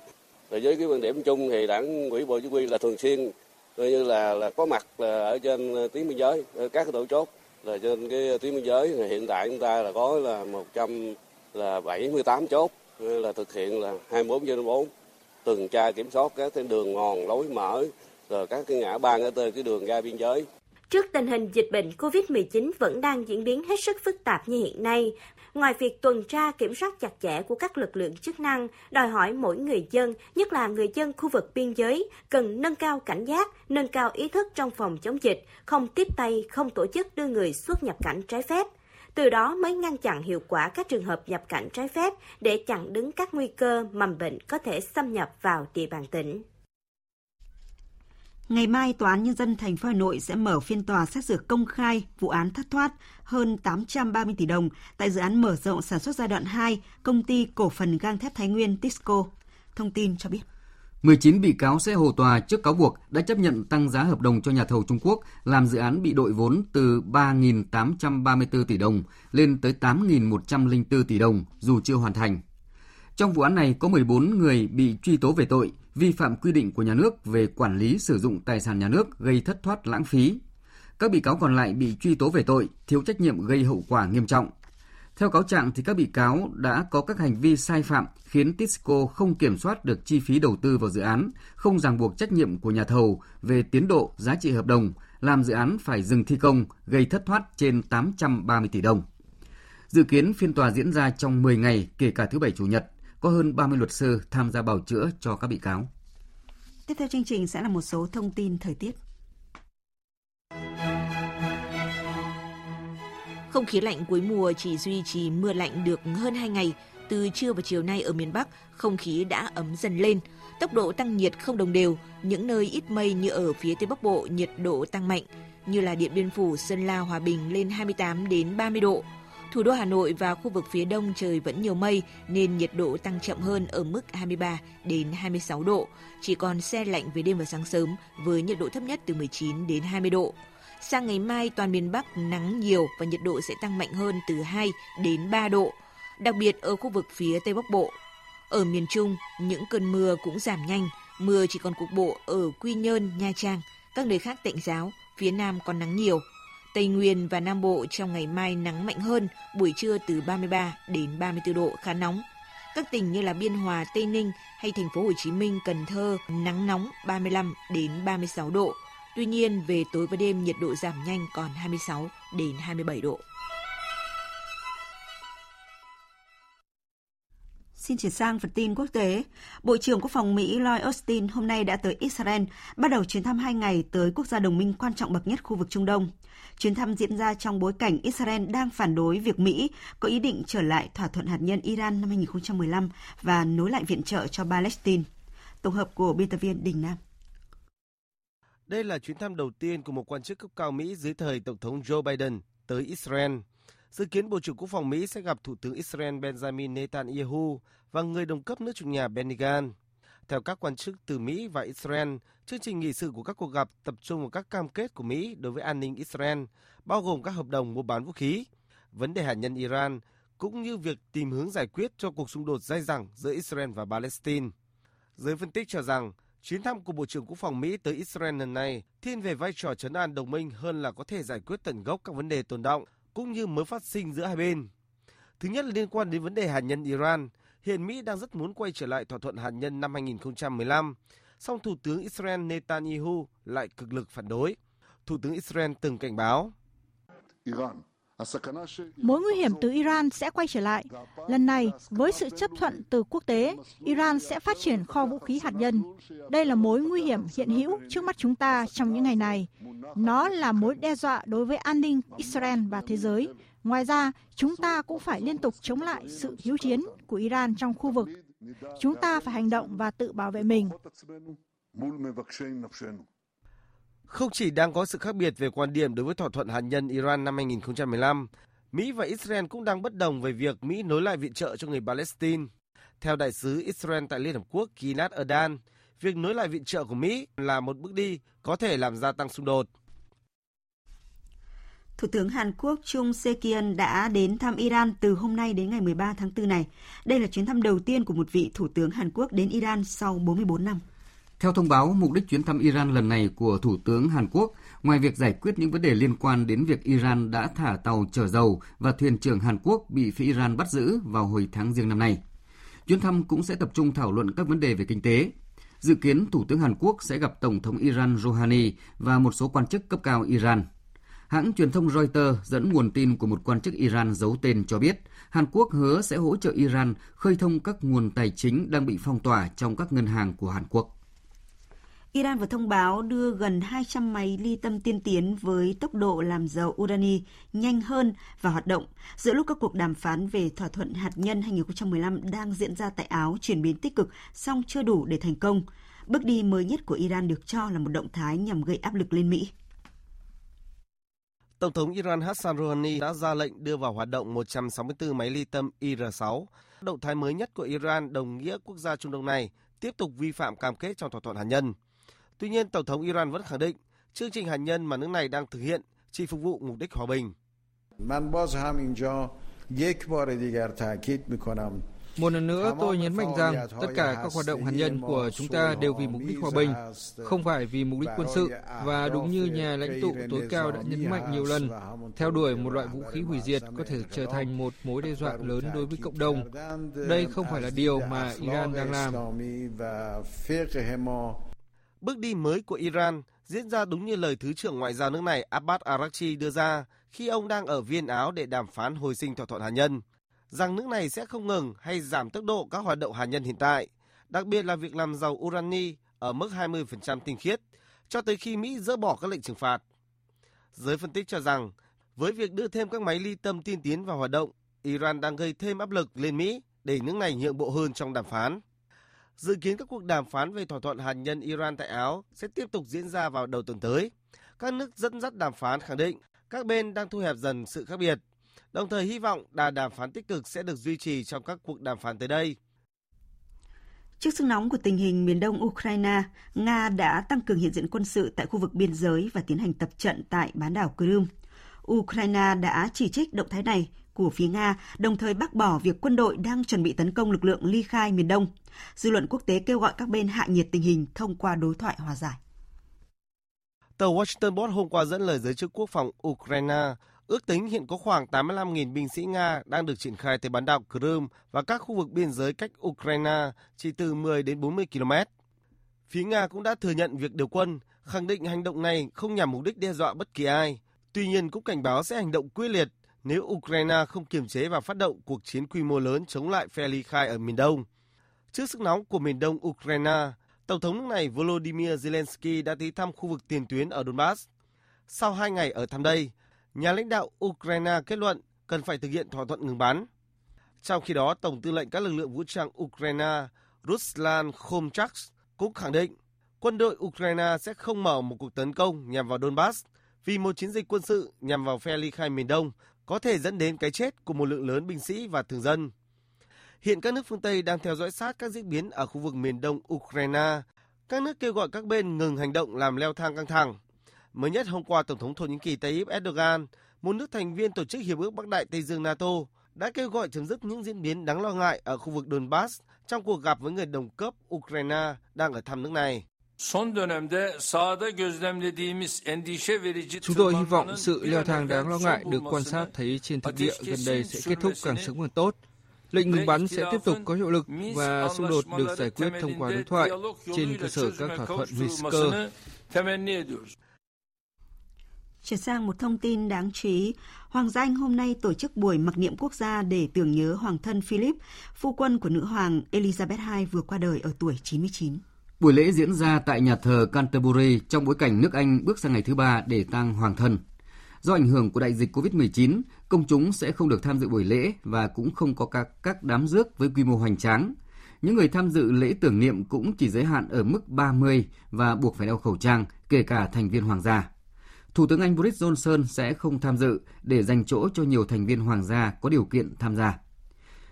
Rồi với cái quan điểm chung thì đảng ủy bộ chỉ huy là thường xuyên coi như là là có mặt là ở trên tuyến biên giới các cái tổ chốt là trên cái tuyến biên giới thì hiện tại chúng ta là có là 100 là 78 chốt là thực hiện là 24 trên 24 tuần tra kiểm soát các cái đường mòn lối mở rồi các cái ngã ba ngã tư cái đường ra biên giới
Trước tình hình dịch bệnh COVID-19 vẫn đang diễn biến hết sức phức tạp như hiện nay, ngoài việc tuần tra kiểm soát chặt chẽ của các lực lượng chức năng, đòi hỏi mỗi người dân, nhất là người dân khu vực biên giới, cần nâng cao cảnh giác, nâng cao ý thức trong phòng chống dịch, không tiếp tay, không tổ chức đưa người xuất nhập cảnh trái phép. Từ đó mới ngăn chặn hiệu quả các trường hợp nhập cảnh trái phép để chặn đứng các nguy cơ mầm bệnh có thể xâm nhập vào địa bàn tỉnh.
Ngày mai, Tòa án Nhân dân thành phố Hà Nội sẽ mở phiên tòa xét xử công khai vụ án thất thoát hơn 830 tỷ đồng tại dự án mở rộng sản xuất giai đoạn 2 công ty cổ phần gang thép Thái Nguyên Tisco. Thông tin cho biết.
19 bị cáo sẽ hầu tòa trước cáo buộc đã chấp nhận tăng giá hợp đồng cho nhà thầu Trung Quốc làm dự án bị đội vốn từ 3.834 tỷ đồng lên tới 8.104 tỷ đồng dù chưa hoàn thành. Trong vụ án này, có 14 người bị truy tố về tội vi phạm quy định của nhà nước về quản lý sử dụng tài sản nhà nước gây thất thoát lãng phí. Các bị cáo còn lại bị truy tố về tội thiếu trách nhiệm gây hậu quả nghiêm trọng. Theo cáo trạng thì các bị cáo đã có các hành vi sai phạm khiến Tisco không kiểm soát được chi phí đầu tư vào dự án, không ràng buộc trách nhiệm của nhà thầu về tiến độ, giá trị hợp đồng, làm dự án phải dừng thi công, gây thất thoát trên 830 tỷ đồng. Dự kiến phiên tòa diễn ra trong 10 ngày kể cả thứ Bảy Chủ nhật, có hơn 30 luật sư tham gia bào chữa cho các bị cáo.
Tiếp theo chương trình sẽ là một số thông tin thời tiết.
Không khí lạnh cuối mùa chỉ duy trì mưa lạnh được hơn 2 ngày. Từ trưa và chiều nay ở miền Bắc, không khí đã ấm dần lên. Tốc độ tăng nhiệt không đồng đều. Những nơi ít mây như ở phía Tây Bắc Bộ nhiệt độ tăng mạnh, như là Điện Biên Phủ, Sơn La, Hòa Bình lên 28 đến 30 độ. Thủ đô Hà Nội và khu vực phía đông trời vẫn nhiều mây nên nhiệt độ tăng chậm hơn ở mức 23 đến 26 độ, chỉ còn xe lạnh về đêm và sáng sớm với nhiệt độ thấp nhất từ 19 đến 20 độ. Sang ngày mai toàn miền Bắc nắng nhiều và nhiệt độ sẽ tăng mạnh hơn từ 2 đến 3 độ, đặc biệt ở khu vực phía Tây Bắc Bộ. Ở miền Trung, những cơn mưa cũng giảm nhanh, mưa chỉ còn cục bộ ở Quy Nhơn, Nha Trang, các nơi khác tạnh giáo, phía Nam còn nắng nhiều. Tây Nguyên và Nam Bộ trong ngày mai nắng mạnh hơn, buổi trưa từ 33 đến 34 độ khá nóng. Các tỉnh như là Biên Hòa, Tây Ninh hay thành phố Hồ Chí Minh, Cần Thơ nắng nóng 35 đến 36 độ. Tuy nhiên về tối và đêm nhiệt độ giảm nhanh còn 26 đến 27 độ.
Xin chuyển sang phần tin quốc tế. Bộ trưởng Quốc phòng Mỹ Lloyd Austin hôm nay đã tới Israel, bắt đầu chuyến thăm hai ngày tới quốc gia đồng minh quan trọng bậc nhất khu vực Trung Đông. Chuyến thăm diễn ra trong bối cảnh Israel đang phản đối việc Mỹ có ý định trở lại thỏa thuận hạt nhân Iran năm 2015 và nối lại viện trợ cho Palestine. Tổng hợp của biên tập viên Đình Nam.
Đây là chuyến thăm đầu tiên của một quan chức cấp cao Mỹ dưới thời Tổng thống Joe Biden tới Israel. Dự kiến Bộ trưởng Quốc phòng Mỹ sẽ gặp Thủ tướng Israel Benjamin Netanyahu và người đồng cấp nước chủ nhà Benny Gantz. Theo các quan chức từ Mỹ và Israel, chương trình nghị sự của các cuộc gặp tập trung vào các cam kết của Mỹ đối với an ninh Israel, bao gồm các hợp đồng mua bán vũ khí, vấn đề hạt nhân Iran, cũng như việc tìm hướng giải quyết cho cuộc xung đột dai dẳng giữa Israel và Palestine. Giới phân tích cho rằng, chuyến thăm của Bộ trưởng Quốc phòng Mỹ tới Israel lần này thiên về vai trò chấn an đồng minh hơn là có thể giải quyết tận gốc các vấn đề tồn động cũng như mới phát sinh giữa hai bên. Thứ nhất là liên quan đến vấn đề hạt nhân Iran. Hiện Mỹ đang rất muốn quay trở lại thỏa thuận hạt nhân năm 2015, song Thủ tướng Israel Netanyahu lại cực lực phản đối. Thủ tướng Israel từng cảnh báo.
Mối nguy hiểm từ Iran sẽ quay trở lại. Lần này, với sự chấp thuận từ quốc tế, Iran sẽ phát triển kho vũ khí hạt nhân. Đây là mối nguy hiểm hiện hữu trước mắt chúng ta trong những ngày này. Nó là mối đe dọa đối với an ninh Israel và thế giới. Ngoài ra, chúng ta cũng phải liên tục chống lại sự hiếu chiến của Iran trong khu vực. Chúng ta phải hành động và tự bảo vệ mình.
Không chỉ đang có sự khác biệt về quan điểm đối với thỏa thuận hạt nhân Iran năm 2015, Mỹ và Israel cũng đang bất đồng về việc Mỹ nối lại viện trợ cho người Palestine. Theo đại sứ Israel tại Liên Hợp Quốc Gilad Erdan, việc nối lại viện trợ của Mỹ là một bước đi có thể làm gia tăng xung đột.
Thủ tướng Hàn Quốc Chung Se-kyun đã đến thăm Iran từ hôm nay đến ngày 13 tháng 4 này. Đây là chuyến thăm đầu tiên của một vị thủ tướng Hàn Quốc đến Iran sau 44 năm.
Theo thông báo, mục đích chuyến thăm Iran lần này của Thủ tướng Hàn Quốc, ngoài việc giải quyết những vấn đề liên quan đến việc Iran đã thả tàu chở dầu và thuyền trưởng Hàn Quốc bị phía Iran bắt giữ vào hồi tháng riêng năm nay. Chuyến thăm cũng sẽ tập trung thảo luận các vấn đề về kinh tế. Dự kiến Thủ tướng Hàn Quốc sẽ gặp Tổng thống Iran Rouhani và một số quan chức cấp cao Iran. Hãng truyền thông Reuters dẫn nguồn tin của một quan chức Iran giấu tên cho biết Hàn Quốc hứa sẽ hỗ trợ Iran khơi thông các nguồn tài chính đang bị phong tỏa trong các ngân hàng của Hàn Quốc.
Iran vừa thông báo đưa gần 200 máy ly tâm tiên tiến với tốc độ làm dầu urani nhanh hơn và hoạt động giữa lúc các cuộc đàm phán về thỏa thuận hạt nhân 2015 đang diễn ra tại Áo chuyển biến tích cực, song chưa đủ để thành công. Bước đi mới nhất của Iran được cho là một động thái nhằm gây áp lực lên Mỹ.
Tổng thống Iran Hassan Rouhani đã ra lệnh đưa vào hoạt động 164 máy ly tâm IR-6. Động thái mới nhất của Iran đồng nghĩa quốc gia Trung Đông này tiếp tục vi phạm cam kết trong thỏa thuận hạt nhân. Tuy nhiên, Tổng thống Iran vẫn khẳng định chương trình hạt nhân mà nước này đang thực hiện chỉ phục vụ mục đích hòa bình.
Một lần nữa, tôi nhấn mạnh rằng tất cả các hoạt động hạt nhân của chúng ta đều vì mục đích hòa bình, không phải vì mục đích quân sự. Và đúng như nhà lãnh tụ tối cao đã nhấn mạnh nhiều lần, theo đuổi một loại vũ khí hủy diệt có thể trở thành một mối đe dọa lớn đối với cộng đồng. Đây không phải là điều mà Iran đang làm.
Bước đi mới của Iran diễn ra đúng như lời Thứ trưởng Ngoại giao nước này Abbas Araghchi đưa ra khi ông đang ở Viên Áo để đàm phán hồi sinh thỏa thuận hạt nhân, rằng nước này sẽ không ngừng hay giảm tốc độ các hoạt động hạt nhân hiện tại, đặc biệt là việc làm giàu urani ở mức 20% tinh khiết, cho tới khi Mỹ dỡ bỏ các lệnh trừng phạt. Giới phân tích cho rằng, với việc đưa thêm các máy ly tâm tiên tiến vào hoạt động, Iran đang gây thêm áp lực lên Mỹ để nước này nhượng bộ hơn trong đàm phán. Dự kiến các cuộc đàm phán về thỏa thuận hạt nhân Iran tại Áo sẽ tiếp tục diễn ra vào đầu tuần tới. Các nước dẫn dắt đàm phán khẳng định các bên đang thu hẹp dần sự khác biệt, đồng thời hy vọng đà đàm phán tích cực sẽ được duy trì trong các cuộc đàm phán tới đây.
Trước sức nóng của tình hình miền đông Ukraine, Nga đã tăng cường hiện diện quân sự tại khu vực biên giới và tiến hành tập trận tại bán đảo Crimea. Ukraine đã chỉ trích động thái này của phía Nga, đồng thời bác bỏ việc quân đội đang chuẩn bị tấn công lực lượng ly khai miền Đông. Dư luận quốc tế kêu gọi các bên hạ nhiệt tình hình thông qua đối thoại hòa giải.
Tờ Washington Post hôm qua dẫn lời giới chức quốc phòng Ukraine ước tính hiện có khoảng 85.000 binh sĩ Nga đang được triển khai tới bán đảo Crimea và các khu vực biên giới cách Ukraine chỉ từ 10 đến 40 km. Phía Nga cũng đã thừa nhận việc điều quân, khẳng định hành động này không nhằm mục đích đe dọa bất kỳ ai. Tuy nhiên cũng cảnh báo sẽ hành động quyết liệt nếu Ukraine không kiềm chế và phát động cuộc chiến quy mô lớn chống lại phe ly khai ở miền Đông. Trước sức nóng của miền Đông Ukraine, Tổng thống nước này Volodymyr Zelensky đã tới thăm khu vực tiền tuyến ở Donbass. Sau hai ngày ở thăm đây, nhà lãnh đạo Ukraine kết luận cần phải thực hiện thỏa thuận ngừng bắn. Trong khi đó, Tổng tư lệnh các lực lượng vũ trang Ukraine Ruslan Khomchak cũng khẳng định quân đội Ukraine sẽ không mở một cuộc tấn công nhằm vào Donbass vì một chiến dịch quân sự nhằm vào phe ly khai miền Đông có thể dẫn đến cái chết của một lượng lớn binh sĩ và thường dân. Hiện các nước phương Tây đang theo dõi sát các diễn biến ở khu vực miền đông Ukraine. Các nước kêu gọi các bên ngừng hành động làm leo thang căng thẳng. Mới nhất hôm qua, Tổng thống Thổ Nhĩ Kỳ Tayyip Erdogan, một nước thành viên Tổ chức Hiệp ước Bắc Đại Tây Dương NATO, đã kêu gọi chấm dứt những diễn biến đáng lo ngại ở khu vực Donbass trong cuộc gặp với người đồng cấp Ukraine đang ở thăm nước này.
Chúng tôi hy vọng sự leo thang đáng lo ngại được quan sát thấy trên thực địa gần đây sẽ kết thúc càng sớm càng tốt. Lệnh ngừng bắn sẽ tiếp tục có hiệu lực và xung đột được giải quyết thông qua đối thoại trên cơ sở các thỏa thuận Minsk.
Chuyển sang một thông tin đáng chú ý, Hoàng gia Anh hôm nay tổ chức buổi mặc niệm quốc gia để tưởng nhớ hoàng thân Philip, phu quân của nữ hoàng Elizabeth II vừa qua đời ở tuổi 99.
Buổi lễ diễn ra tại nhà thờ Canterbury trong bối cảnh nước Anh bước sang ngày thứ ba để tang hoàng thân. Do ảnh hưởng của đại dịch COVID-19, công chúng sẽ không được tham dự buổi lễ và cũng không có các, các đám rước với quy mô hoành tráng. Những người tham dự lễ tưởng niệm cũng chỉ giới hạn ở mức 30 và buộc phải đeo khẩu trang, kể cả thành viên hoàng gia. Thủ tướng Anh Boris Johnson sẽ không tham dự để dành chỗ cho nhiều thành viên hoàng gia có điều kiện tham gia.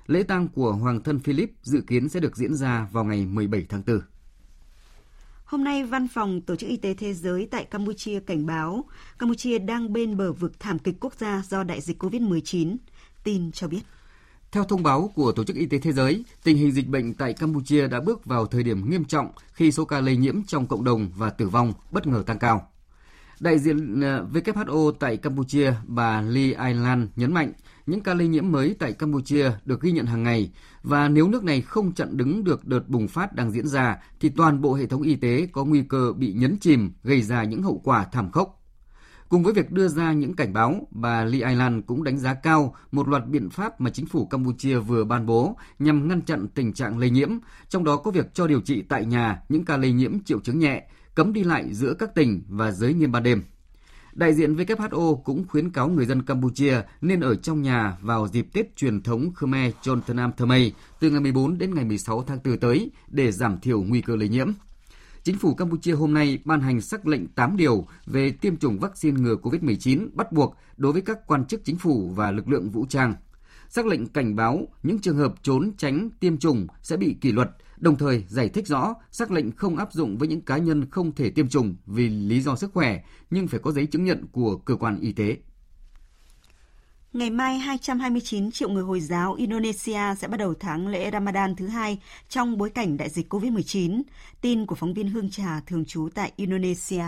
Lễ tang của Hoàng thân Philip dự kiến sẽ được diễn ra vào ngày 17 tháng 4.
Hôm nay, Văn phòng Tổ chức Y tế Thế giới tại Campuchia cảnh báo Campuchia đang bên bờ vực thảm kịch quốc gia do đại dịch COVID-19. Tin cho biết.
Theo thông báo của Tổ chức Y tế Thế giới, tình hình dịch bệnh tại Campuchia đã bước vào thời điểm nghiêm trọng khi số ca lây nhiễm trong cộng đồng và tử vong bất ngờ tăng cao. Đại diện ờ, WHO tại Campuchia, bà Lee Ailan nhấn mạnh những ca lây nhiễm mới tại Campuchia được ghi nhận hàng ngày và nếu nước này không chặn đứng được đợt bùng phát đang diễn ra thì toàn bộ hệ thống y tế có nguy cơ bị nhấn chìm gây ra những hậu quả thảm khốc. Cùng với việc đưa ra những cảnh báo, bà Lee Island cũng đánh giá cao một loạt biện pháp mà chính phủ Campuchia vừa ban bố nhằm ngăn chặn tình trạng lây nhiễm, trong đó có việc cho điều trị tại nhà những ca lây nhiễm triệu chứng nhẹ, cấm đi lại giữa các tỉnh và giới nghiêm ban đêm. Đại diện WHO cũng khuyến cáo người dân Campuchia nên ở trong nhà vào dịp Tết truyền thống Khmer Chon Nam Thmei từ ngày 14 đến ngày 16 tháng 4 tới để giảm thiểu nguy cơ lây nhiễm. Chính phủ Campuchia hôm nay ban hành sắc lệnh 8 điều về tiêm chủng vaccine ngừa COVID-19 bắt buộc đối với các quan chức chính phủ và lực lượng vũ trang. Sắc lệnh cảnh báo những trường hợp trốn tránh tiêm chủng sẽ bị kỷ luật, đồng thời giải thích rõ xác lệnh không áp dụng với những cá nhân không thể tiêm chủng vì lý do sức khỏe nhưng phải có giấy chứng nhận của cơ quan y tế.
Ngày mai, 229 triệu người Hồi giáo Indonesia sẽ bắt đầu tháng lễ Ramadan thứ hai trong bối cảnh đại dịch COVID-19. Tin của phóng viên Hương Trà thường trú tại Indonesia.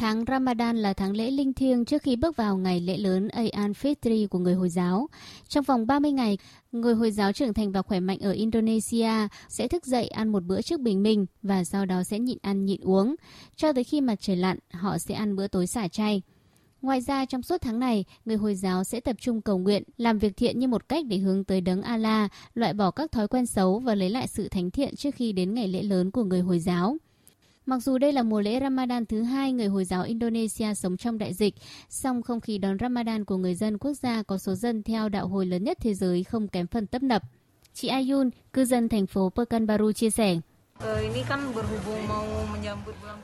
Tháng Ramadan là tháng lễ linh thiêng trước khi bước vào ngày lễ lớn Ayan al-Fitr của người Hồi giáo. Trong vòng 30 ngày, người Hồi giáo trưởng thành và khỏe mạnh ở Indonesia sẽ thức dậy ăn một bữa trước bình minh và sau đó sẽ nhịn ăn nhịn uống. Cho tới khi mặt trời lặn, họ sẽ ăn bữa tối xả chay. Ngoài ra, trong suốt tháng này, người Hồi giáo sẽ tập trung cầu nguyện, làm việc thiện như một cách để hướng tới đấng Allah, loại bỏ các thói quen xấu và lấy lại sự thánh thiện trước khi đến ngày lễ lớn của người Hồi giáo. Mặc dù đây là mùa lễ Ramadan thứ hai người Hồi giáo Indonesia sống trong đại dịch, song không khí đón Ramadan của người dân quốc gia có số dân theo đạo hồi lớn nhất thế giới không kém phần tấp nập. Chị Ayun, cư dân thành phố Pekanbaru chia sẻ.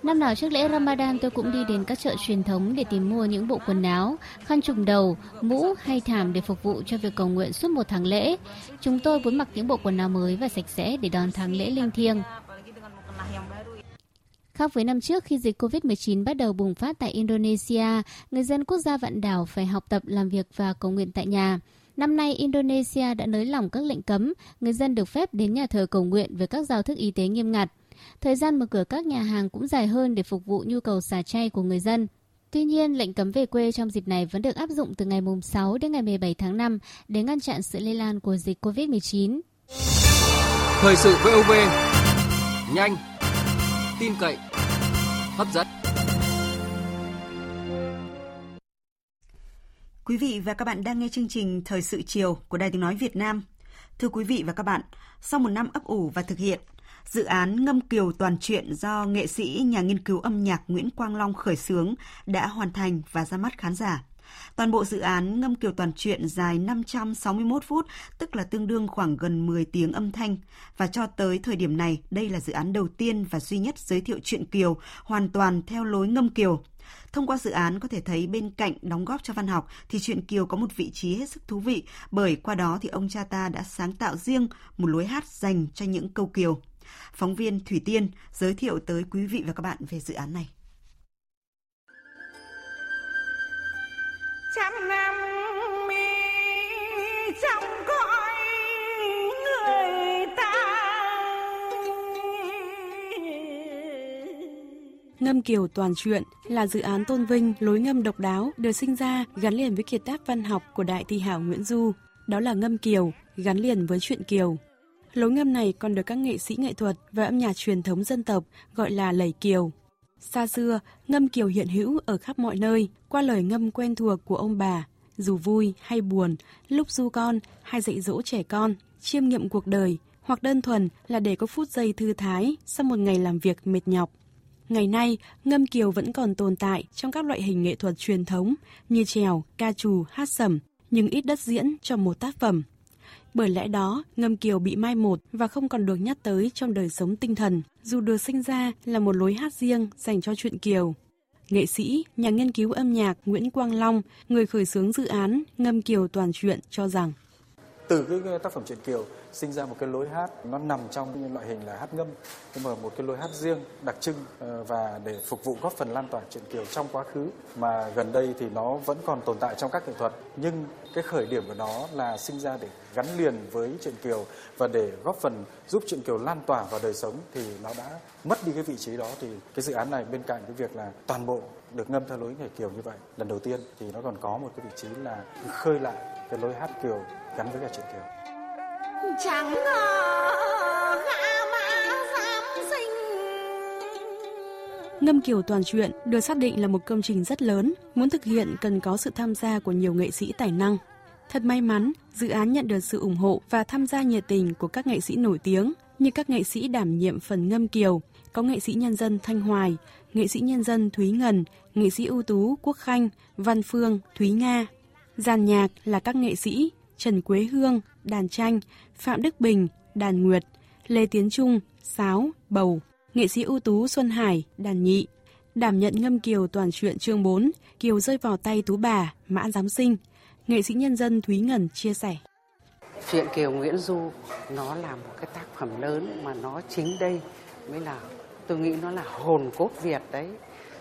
Năm nào trước lễ Ramadan tôi cũng đi đến các chợ truyền thống để tìm mua những bộ quần áo, khăn trùm đầu, mũ hay thảm để phục vụ cho việc cầu nguyện suốt một tháng lễ. Chúng tôi muốn mặc những bộ quần áo mới và sạch sẽ để đón tháng lễ linh thiêng. Khác với năm trước khi dịch COVID-19 bắt đầu bùng phát tại Indonesia, người dân quốc gia vạn đảo phải học tập, làm việc và cầu nguyện tại nhà. Năm nay, Indonesia đã nới lỏng các lệnh cấm, người dân được phép đến nhà thờ cầu nguyện với các giao thức y tế nghiêm ngặt. Thời gian mở cửa các nhà hàng cũng dài hơn để phục vụ nhu cầu xả chay của người dân. Tuy nhiên, lệnh cấm về quê trong dịp này vẫn được áp dụng từ ngày 6 đến ngày 17 tháng 5 để ngăn chặn sự lây lan của dịch COVID-19.
Thời sự VOV, nhanh, tin cậy, hấp dẫn.
Quý vị và các bạn đang nghe chương trình Thời sự chiều của Đài Tiếng Nói Việt Nam. Thưa quý vị và các bạn, sau một năm ấp ủ và thực hiện, dự án Ngâm Kiều Toàn truyện do nghệ sĩ nhà nghiên cứu âm nhạc Nguyễn Quang Long khởi xướng đã hoàn thành và ra mắt khán giả. Toàn bộ dự án Ngâm Kiều Toàn truyện dài 561 phút, tức là tương đương khoảng gần 10 tiếng âm thanh. Và cho tới thời điểm này, đây là dự án đầu tiên và duy nhất giới thiệu truyện Kiều hoàn toàn theo lối ngâm Kiều. Thông qua dự án có thể thấy bên cạnh đóng góp cho văn học thì truyện Kiều có một vị trí hết sức thú vị bởi qua đó thì ông cha ta đã sáng tạo riêng một lối hát dành cho những câu Kiều. Phóng viên Thủy Tiên giới thiệu tới quý vị và các bạn về dự án này.
Trăm năm mi trong cõi người ta
Ngâm Kiều Toàn truyện là dự án tôn vinh lối ngâm độc đáo được sinh ra gắn liền với kiệt tác văn học của đại thi hảo Nguyễn Du. Đó là ngâm Kiều, gắn liền với truyện Kiều. Lối ngâm này còn được các nghệ sĩ nghệ thuật và âm nhạc truyền thống dân tộc gọi là lầy Kiều. Xa xưa, ngâm kiều hiện hữu ở khắp mọi nơi, qua lời ngâm quen thuộc của ông bà, dù vui hay buồn, lúc du con hay dạy dỗ trẻ con, chiêm nghiệm cuộc đời, hoặc đơn thuần là để có phút giây thư thái sau một ngày làm việc mệt nhọc. Ngày nay, ngâm kiều vẫn còn tồn tại trong các loại hình nghệ thuật truyền thống như trèo, ca trù, hát sẩm, nhưng ít đất diễn cho một tác phẩm. Bởi lẽ đó, ngâm kiều bị mai một và không còn được nhắc tới trong đời sống tinh thần, dù được sinh ra là một lối hát riêng dành cho chuyện kiều. Nghệ sĩ, nhà nghiên cứu âm nhạc Nguyễn Quang Long, người khởi xướng dự án Ngâm Kiều Toàn truyện cho rằng
từ cái tác phẩm truyện kiều sinh ra một cái lối hát, nó nằm trong loại hình là hát ngâm. Nhưng mà một cái lối hát riêng, đặc trưng ờ, và để phục vụ góp phần lan tỏa truyện kiều trong quá khứ mà gần đây thì nó vẫn còn tồn tại trong các nghệ thuật. Nhưng cái khởi điểm của nó là sinh ra để gắn liền với truyện kiều và để góp phần giúp truyện kiều lan tỏa vào đời sống thì nó đã mất đi cái vị trí đó. Thì cái dự án này bên cạnh cái việc là toàn bộ được ngâm theo lối nhảy kiều như vậy, lần đầu tiên thì nó còn có một cái vị trí là khơi lại cái lối hát kiều gắn với cả truyện kiều
chẳng ngờ gã mã dám sinh
Ngâm Kiều Toàn truyện được xác định là một công trình rất lớn, muốn thực hiện cần có sự tham gia của nhiều nghệ sĩ tài năng. Thật may mắn, dự án nhận được sự ủng hộ và tham gia nhiệt tình của các nghệ sĩ nổi tiếng như các nghệ sĩ đảm nhiệm phần ngâm kiều, có nghệ sĩ nhân dân Thanh Hoài, nghệ sĩ nhân dân Thúy Ngân, nghệ sĩ ưu tú Quốc Khanh, Văn Phương, Thúy Nga. Giàn nhạc là các nghệ sĩ Trần Quế Hương, đàn tranh, Phạm Đức Bình, đàn nguyệt, Lê Tiến Trung, sáo, bầu, nghệ sĩ ưu tú Xuân Hải, đàn nhị. Đảm nhận ngâm kiều toàn truyện chương 4, kiều rơi vào tay tú bà, mã giám sinh. Nghệ sĩ nhân dân Thúy Ngân chia sẻ.
Chuyện Kiều Nguyễn Du nó là một cái tác phẩm lớn mà nó chính đây mới là tôi nghĩ nó là hồn cốt Việt đấy.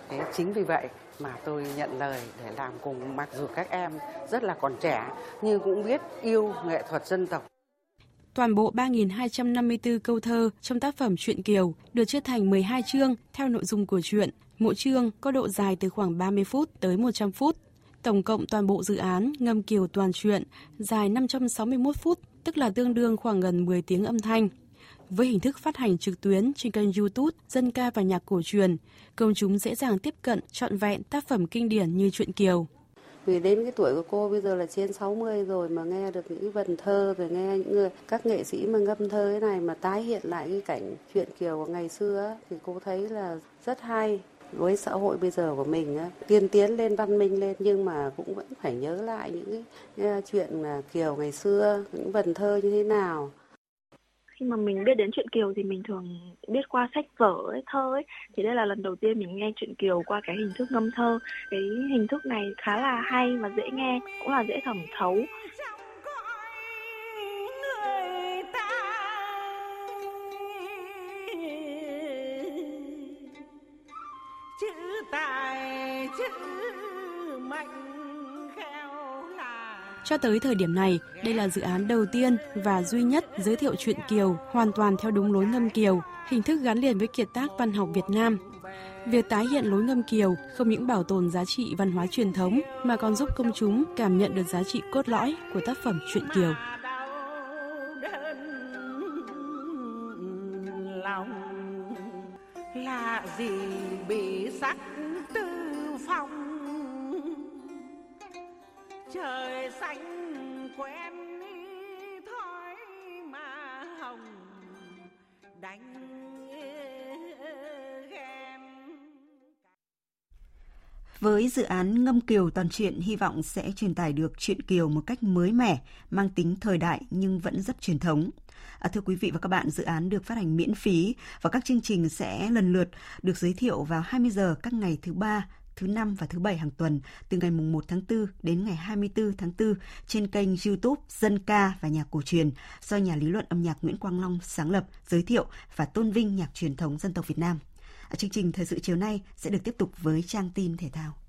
Thế chính vì vậy mà tôi nhận lời để làm cùng mặc dù các em rất là còn trẻ nhưng cũng biết yêu nghệ thuật dân tộc.
Toàn bộ 3.254 câu thơ trong tác phẩm Truyện Kiều được chia thành 12 chương theo nội dung của truyện. Mỗi chương có độ dài từ khoảng 30 phút tới 100 phút. Tổng cộng toàn bộ dự án Ngâm Kiều toàn truyện dài 561 phút, tức là tương đương khoảng gần 10 tiếng âm thanh. Với hình thức phát hành trực tuyến trên kênh YouTube Dân ca và nhạc cổ truyền, công chúng dễ dàng tiếp cận trọn vẹn tác phẩm kinh điển như truyện Kiều.
Vì đến cái tuổi của cô bây giờ là trên 60 rồi mà nghe được những vần thơ rồi nghe những người các nghệ sĩ mà ngâm thơ thế này mà tái hiện lại cái cảnh truyện Kiều của ngày xưa thì cô thấy là rất hay. Với xã hội bây giờ của mình tiên tiến lên văn minh lên nhưng mà cũng vẫn phải nhớ lại những cái ờ, chuyện Kiều ngày xưa những vần thơ như thế nào
khi mà mình biết đến chuyện Kiều thì mình thường biết qua sách vở ấy, thơ ấy. Thì đây là lần đầu tiên mình nghe chuyện Kiều qua cái hình thức ngâm thơ. Cái hình thức này khá là hay và dễ nghe cũng là dễ thẩm thấu.
Chữ tài chữ mạnh
cho tới thời điểm này, đây là dự án đầu tiên và duy nhất giới thiệu truyện Kiều hoàn toàn theo đúng lối ngâm Kiều, hình thức gắn liền với kiệt tác văn học Việt Nam. Việc tái hiện lối ngâm Kiều không những bảo tồn giá trị văn hóa truyền thống mà còn giúp công chúng cảm nhận được giá trị cốt lõi của tác phẩm truyện Kiều.
lòng là gì bị sắc trời xanh quen thói mà hồng đánh
Với dự án Ngâm Kiều toàn truyện hy vọng sẽ truyền tải được truyện Kiều một cách mới mẻ, mang tính thời đại nhưng vẫn rất truyền thống. À, thưa quý vị và các bạn, dự án được phát hành miễn phí và các chương trình sẽ lần lượt được giới thiệu vào 20 giờ các ngày thứ ba, thứ năm và thứ bảy hàng tuần từ ngày 1 tháng 4 đến ngày 24 tháng 4 trên kênh YouTube Dân ca và nhạc cổ truyền do nhà lý luận âm nhạc Nguyễn Quang Long sáng lập, giới thiệu và tôn vinh nhạc truyền thống dân tộc Việt Nam. À, chương trình thời sự chiều nay sẽ được tiếp tục với trang tin thể thao.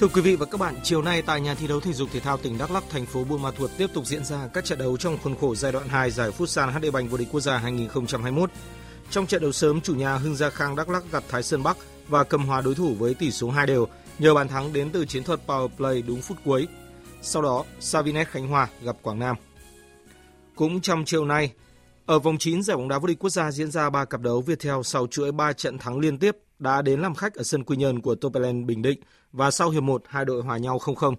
Thưa quý vị và các bạn, chiều nay tại nhà thi đấu thể dục thể thao tỉnh Đắk Lắk, thành phố Buôn Ma Thuột tiếp tục diễn ra các trận đấu trong khuôn khổ giai đoạn 2 giải Futsal HD Bành vô địch quốc gia 2021. Trong trận đấu sớm, chủ nhà Hưng Gia Khang Đắk Lắk gặp Thái Sơn Bắc và cầm hòa đối thủ với tỷ số 2 đều nhờ bàn thắng đến từ chiến thuật power play đúng phút cuối. Sau đó, Savinet Khánh Hòa gặp Quảng Nam. Cũng trong chiều nay, ở vòng 9 giải bóng đá vô địch quốc gia diễn ra 3 cặp đấu Viettel sau chuỗi 3 trận thắng liên tiếp đã đến làm khách ở sân Quy Nhơn của Topelen Bình Định và sau hiệp 1 hai đội hòa nhau 0-0.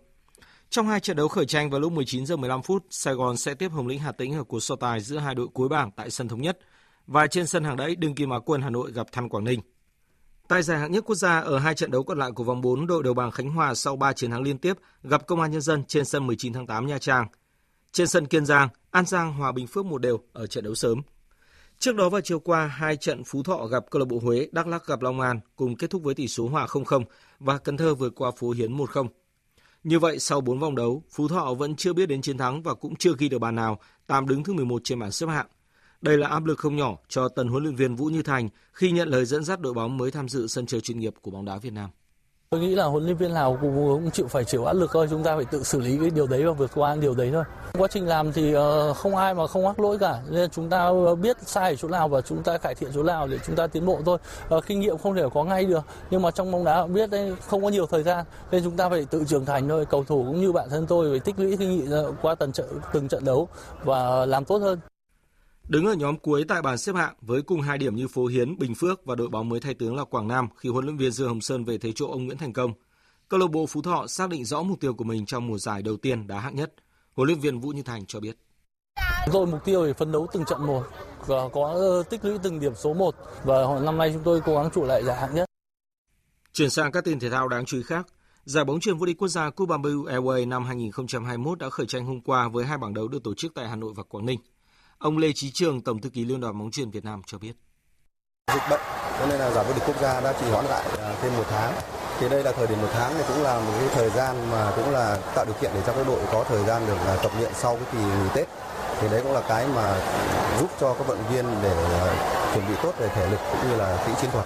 Trong hai trận đấu khởi tranh vào lúc 19 giờ 15 phút, Sài Gòn sẽ tiếp Hồng Lĩnh Hà Tĩnh ở cuộc so tài giữa hai đội cuối bảng tại sân thống nhất và trên sân hàng đẫy đương kim Á quân Hà Nội gặp Than Quảng Ninh. Tại giải hạng nhất quốc gia ở hai trận đấu còn lại của vòng 4, đội đầu bảng Khánh Hòa sau 3 chiến thắng liên tiếp gặp Công an Nhân dân trên sân 19 tháng 8 Nha Trang. Trên sân Kiên Giang, An Giang hòa Bình Phước một đều ở trận đấu sớm. Trước đó vào chiều qua, hai trận Phú Thọ gặp câu lạc bộ Huế, Đắk Lắk gặp Long An cùng kết thúc với tỷ số hòa 0-0 và Cần Thơ vượt qua Phú Hiến 1-0. Như vậy, sau 4 vòng đấu, Phú Thọ vẫn chưa biết đến chiến thắng và cũng chưa ghi được bàn nào, tạm đứng thứ 11 trên bảng xếp hạng. Đây là áp lực không nhỏ cho tân huấn luyện viên Vũ Như Thành khi nhận lời dẫn dắt đội bóng mới tham dự sân chơi chuyên nghiệp của bóng đá Việt Nam.
Tôi nghĩ là huấn luyện viên nào cũng, cũng chịu phải chịu áp lực thôi, chúng ta phải tự xử lý cái điều đấy và vượt qua điều đấy thôi. Quá trình làm thì uh, không ai mà không mắc lỗi cả, nên chúng ta ờ, biết sai ở chỗ nào và chúng ta cải thiện chỗ nào để chúng ta tiến bộ thôi. Uh, kinh nghiệm không thể có ngay được, nhưng mà trong bóng đá biết đấy không có nhiều thời gian, nên chúng ta phải tự trưởng thành thôi. Cầu thủ cũng như bản thân tôi phải tích lũy kinh nghiệm qua từng trận từng trận đấu và làm tốt hơn.
Đứng ở nhóm cuối tại bảng xếp hạng với cùng hai điểm như Phố Hiến, Bình Phước và đội bóng mới thay tướng là Quảng Nam khi huấn luyện viên Dương Hồng Sơn về thế chỗ ông Nguyễn Thành Công. Câu lạc bộ Phú Thọ xác định rõ mục tiêu của mình trong mùa giải đầu tiên đá hạng nhất. Huấn luyện viên Vũ Như Thành cho biết.
Rồi mục tiêu để phấn đấu từng trận một và có ờ, tích lũy từng điểm số 1 và năm nay chúng tôi cố gắng trụ lại giải hạng nhất.
Chuyển sang các tin thể thao đáng chú ý khác. Giải bóng chuyền vô địch quốc gia Cup Bamboo Airways năm 2021 đã khởi tranh hôm qua với hai bảng đấu được tổ chức tại Hà Nội và Quảng Ninh. Ông Lê Chí Trường, Tổng thư ký Liên đoàn bóng chuyền Việt Nam cho biết.
Dịch bệnh, cho nên là giải vô địch quốc gia đã trì hoãn lại à, thêm một tháng. Thì đây là thời điểm một tháng thì cũng là một cái thời gian mà cũng là tạo điều kiện để cho các đội có thời gian được là tập luyện sau cái kỳ nghỉ Tết. Thì đấy cũng là cái mà giúp cho các vận động viên để à, chuẩn bị tốt về thể lực cũng như là kỹ chiến thuật.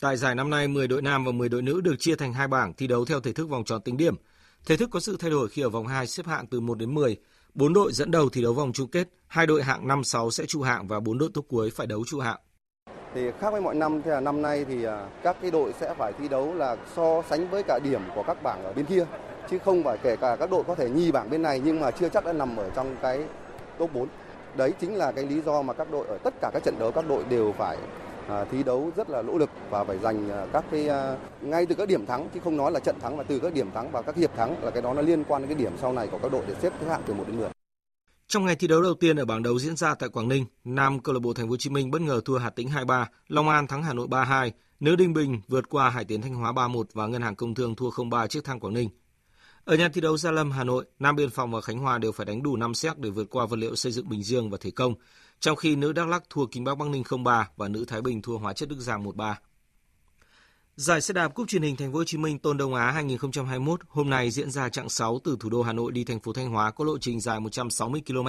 Tại giải năm nay, 10 đội nam và 10 đội nữ được chia thành hai bảng thi đấu theo thể thức vòng tròn tính điểm. Thể thức có sự thay đổi khi ở vòng 2 xếp hạng từ 1 đến 10, Bốn đội dẫn đầu thi đấu vòng chung kết, hai đội hạng 5 6 sẽ trụ hạng và bốn đội top cuối phải đấu trụ hạng.
Thì khác với mọi năm thì là năm nay thì à, các cái đội sẽ phải thi đấu là so sánh với cả điểm của các bảng ở bên kia chứ không phải kể cả các đội có thể nhì bảng bên này nhưng mà chưa chắc đã nằm ở trong cái top 4. Đấy chính là cái lý do mà các đội ở tất cả các trận đấu các đội đều phải À, thi đấu rất là nỗ lực và phải giành à, các cái à, ngay từ các điểm thắng chứ không nói là trận thắng mà từ các điểm thắng và các hiệp thắng là cái đó nó liên quan đến cái điểm sau này của các đội để xếp thứ hạng từ 1 đến 10.
Trong ngày thi đấu đầu tiên ở bảng đấu diễn ra tại Quảng Ninh, nam câu lạc bộ Thành phố Hồ Chí Minh bất ngờ thua Hà Tĩnh 2-3, Long An thắng Hà Nội 3-2, nữ Đinh Bình vượt qua Hải Tiến Thanh Hóa 3-1 và Ngân hàng Công Thương thua 0-3 trước Thăng Quảng Ninh. Ở nhà thi đấu Gia Lâm, Hà Nội, Nam Biên Phòng và Khánh Hòa đều phải đánh đủ 5 xét để vượt qua vật liệu xây dựng Bình Dương và Thể Công, trong khi nữ Đắk Lắk thua Kinh Bắc Bắc Ninh 0-3 và nữ Thái Bình thua Hóa Chất Đức Giang 1-3. Giải xe đạp Cúp truyền hình Thành phố Hồ Chí Minh Tôn Đông Á 2021 hôm nay diễn ra chặng 6 từ thủ đô Hà Nội đi thành phố Thanh Hóa có lộ trình dài 160 km.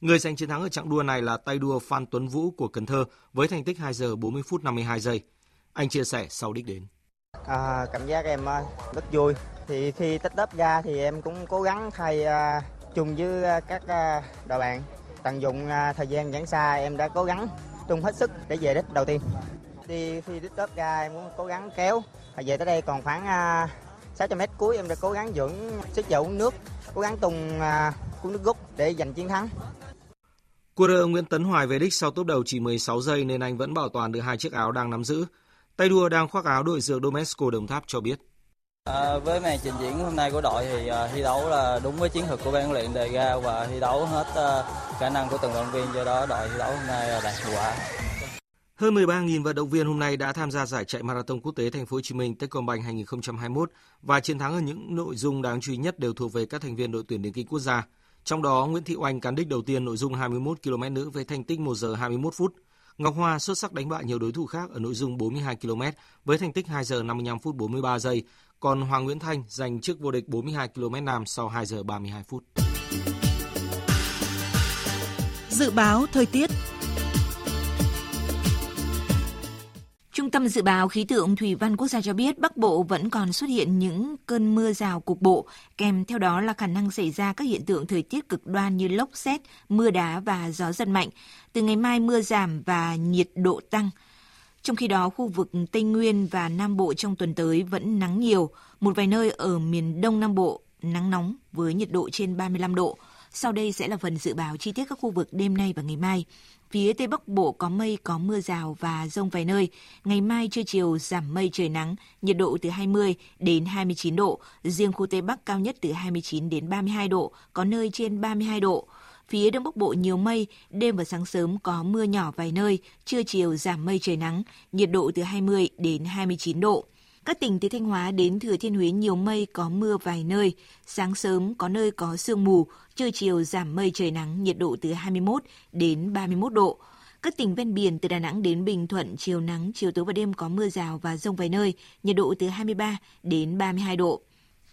Người giành chiến thắng ở chặng đua này là tay đua Phan Tuấn Vũ của Cần Thơ với thành tích 2 giờ 40 phút 52 giây. Anh chia sẻ sau đích đến.
À, cảm giác em à, rất vui. Thì khi tích lớp ra thì em cũng cố gắng thay uh, chung với à, các uh, đội bạn. Tận dụng à, thời gian giãn xa em đã cố gắng tung hết sức để về đích đầu tiên. Đi khi đích đắp ra em muốn cố gắng kéo. Về tới đây còn khoảng à, 600 mét cuối em đã cố gắng dưỡng sức dầu uống nước, cố gắng tung uh, nước rút để giành chiến thắng.
Cua Nguyễn Tấn Hoài về đích sau tốp đầu chỉ 16 giây nên anh vẫn bảo toàn được hai chiếc áo đang nắm giữ. Tay đua đang khoác áo đội dược Domesco Đồng Tháp cho biết.
À, với màn trình diễn hôm nay của đội thì uh, thi đấu là đúng với chiến thuật của ban huấn luyện đề ra và thi đấu hết uh, khả năng của từng vận động viên do đó đội thi đấu hôm nay đạt hiệu quả.
Hơn 13.000 vận động viên hôm nay đã tham gia giải chạy marathon quốc tế Thành phố Hồ Chí Minh Techcombank 2021 và chiến thắng ở những nội dung đáng chú ý nhất đều thuộc về các thành viên đội tuyển điền kinh quốc gia. Trong đó, Nguyễn Thị Oanh cán đích đầu tiên nội dung 21 km nữ với thành tích 1 giờ 21 phút. Ngọc Hoa xuất sắc đánh bại nhiều đối thủ khác ở nội dung 42 km với thành tích 2 giờ 55 phút 43 giây, còn Hoàng Nguyễn Thanh giành chức vô địch 42 km nam sau 2 giờ 32 phút.
Dự báo thời tiết Trung tâm Dự báo Khí tượng Thủy văn Quốc gia cho biết Bắc Bộ vẫn còn xuất hiện những cơn mưa rào cục bộ, kèm theo đó là khả năng xảy ra các hiện tượng thời tiết cực đoan như lốc xét, mưa đá và gió giật mạnh. Từ ngày mai mưa giảm và nhiệt độ tăng. Trong khi đó, khu vực Tây Nguyên và Nam Bộ trong tuần tới vẫn nắng nhiều, một vài nơi ở miền Đông Nam Bộ nắng nóng với nhiệt độ trên 35 độ. Sau đây sẽ là phần dự báo chi tiết các khu vực đêm nay và ngày mai. Phía Tây Bắc Bộ có mây, có mưa rào và rông vài nơi. Ngày mai trưa chiều giảm mây trời nắng, nhiệt độ từ 20 đến 29 độ. Riêng khu Tây Bắc cao nhất từ 29 đến 32 độ, có nơi trên 32 độ. Phía Đông Bắc Bộ nhiều mây, đêm và sáng sớm có mưa nhỏ vài nơi, trưa chiều giảm mây trời nắng, nhiệt độ từ 20 đến 29 độ. Các tỉnh từ Thanh Hóa đến Thừa Thiên Huế nhiều mây có mưa vài nơi, sáng sớm có nơi có sương mù, trưa chiều giảm mây trời nắng, nhiệt độ từ 21 đến 31 độ. Các tỉnh ven biển từ Đà Nẵng đến Bình Thuận chiều nắng, chiều tối và đêm có mưa rào và rông vài nơi, nhiệt độ từ 23 đến 32 độ.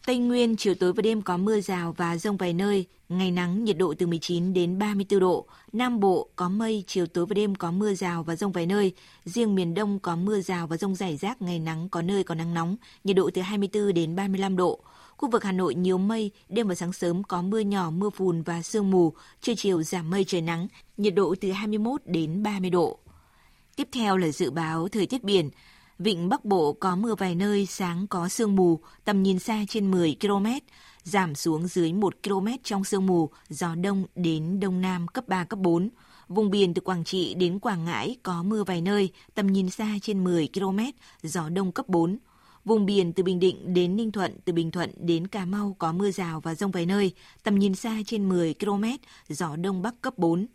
Tây Nguyên chiều tối và đêm có mưa rào và rông vài nơi, ngày nắng nhiệt độ từ 19 đến 34 độ. Nam Bộ có mây, chiều tối và đêm có mưa rào và rông vài nơi. Riêng miền Đông có mưa rào và rông rải rác, ngày nắng có nơi có nắng nóng, nhiệt độ từ 24 đến 35 độ. Khu vực Hà Nội nhiều mây, đêm và sáng sớm có mưa nhỏ, mưa phùn và sương mù, trưa chiều giảm mây trời nắng, nhiệt độ từ 21 đến 30 độ. Tiếp theo là dự báo thời tiết biển. Vịnh Bắc Bộ có mưa vài nơi, sáng có sương mù, tầm nhìn xa trên 10 km, giảm xuống dưới 1 km trong sương mù, gió đông đến đông nam cấp 3, cấp 4. Vùng biển từ Quảng Trị đến Quảng Ngãi có mưa vài nơi, tầm nhìn xa trên 10 km, gió đông cấp 4. Vùng biển từ Bình Định đến Ninh Thuận, từ Bình Thuận đến Cà Mau có mưa rào và rông vài nơi, tầm nhìn xa trên 10 km, gió đông bắc cấp 4.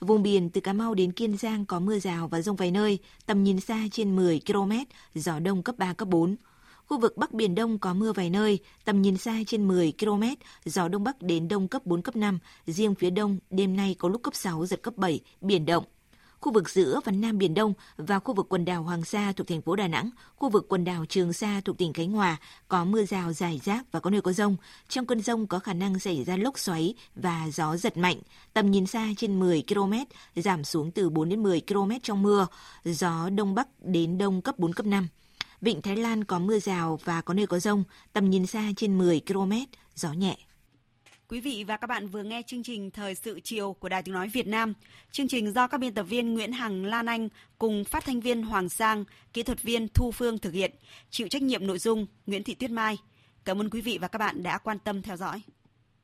Vùng biển từ Cà Mau đến Kiên Giang có mưa rào và rông vài nơi, tầm nhìn xa trên 10 km, gió đông cấp 3, cấp 4. Khu vực Bắc Biển Đông có mưa vài nơi, tầm nhìn xa trên 10 km, gió Đông Bắc đến Đông cấp 4, cấp 5. Riêng phía Đông, đêm nay có lúc cấp 6, giật cấp 7, biển động. Khu vực giữa và Nam Biển Đông và khu vực quần đảo Hoàng Sa thuộc thành phố Đà Nẵng, khu vực quần đảo Trường Sa thuộc tỉnh Khánh Hòa có mưa rào rải rác và có nơi có rông. Trong cơn rông có khả năng xảy ra lốc xoáy và gió giật mạnh. Tầm nhìn xa trên 10 km, giảm xuống từ 4 đến 10 km trong mưa. Gió Đông Bắc đến Đông cấp 4, cấp 5. Vịnh Thái Lan có mưa rào và có nơi có rông, tầm nhìn xa trên 10 km, gió nhẹ.
Quý vị và các bạn vừa nghe chương trình Thời sự chiều của Đài Tiếng Nói Việt Nam. Chương trình do các biên tập viên Nguyễn Hằng, Lan Anh cùng phát thanh viên Hoàng Sang, kỹ thuật viên Thu Phương thực hiện, chịu trách nhiệm nội dung Nguyễn Thị Tuyết Mai. Cảm ơn quý vị và các bạn đã quan tâm theo dõi.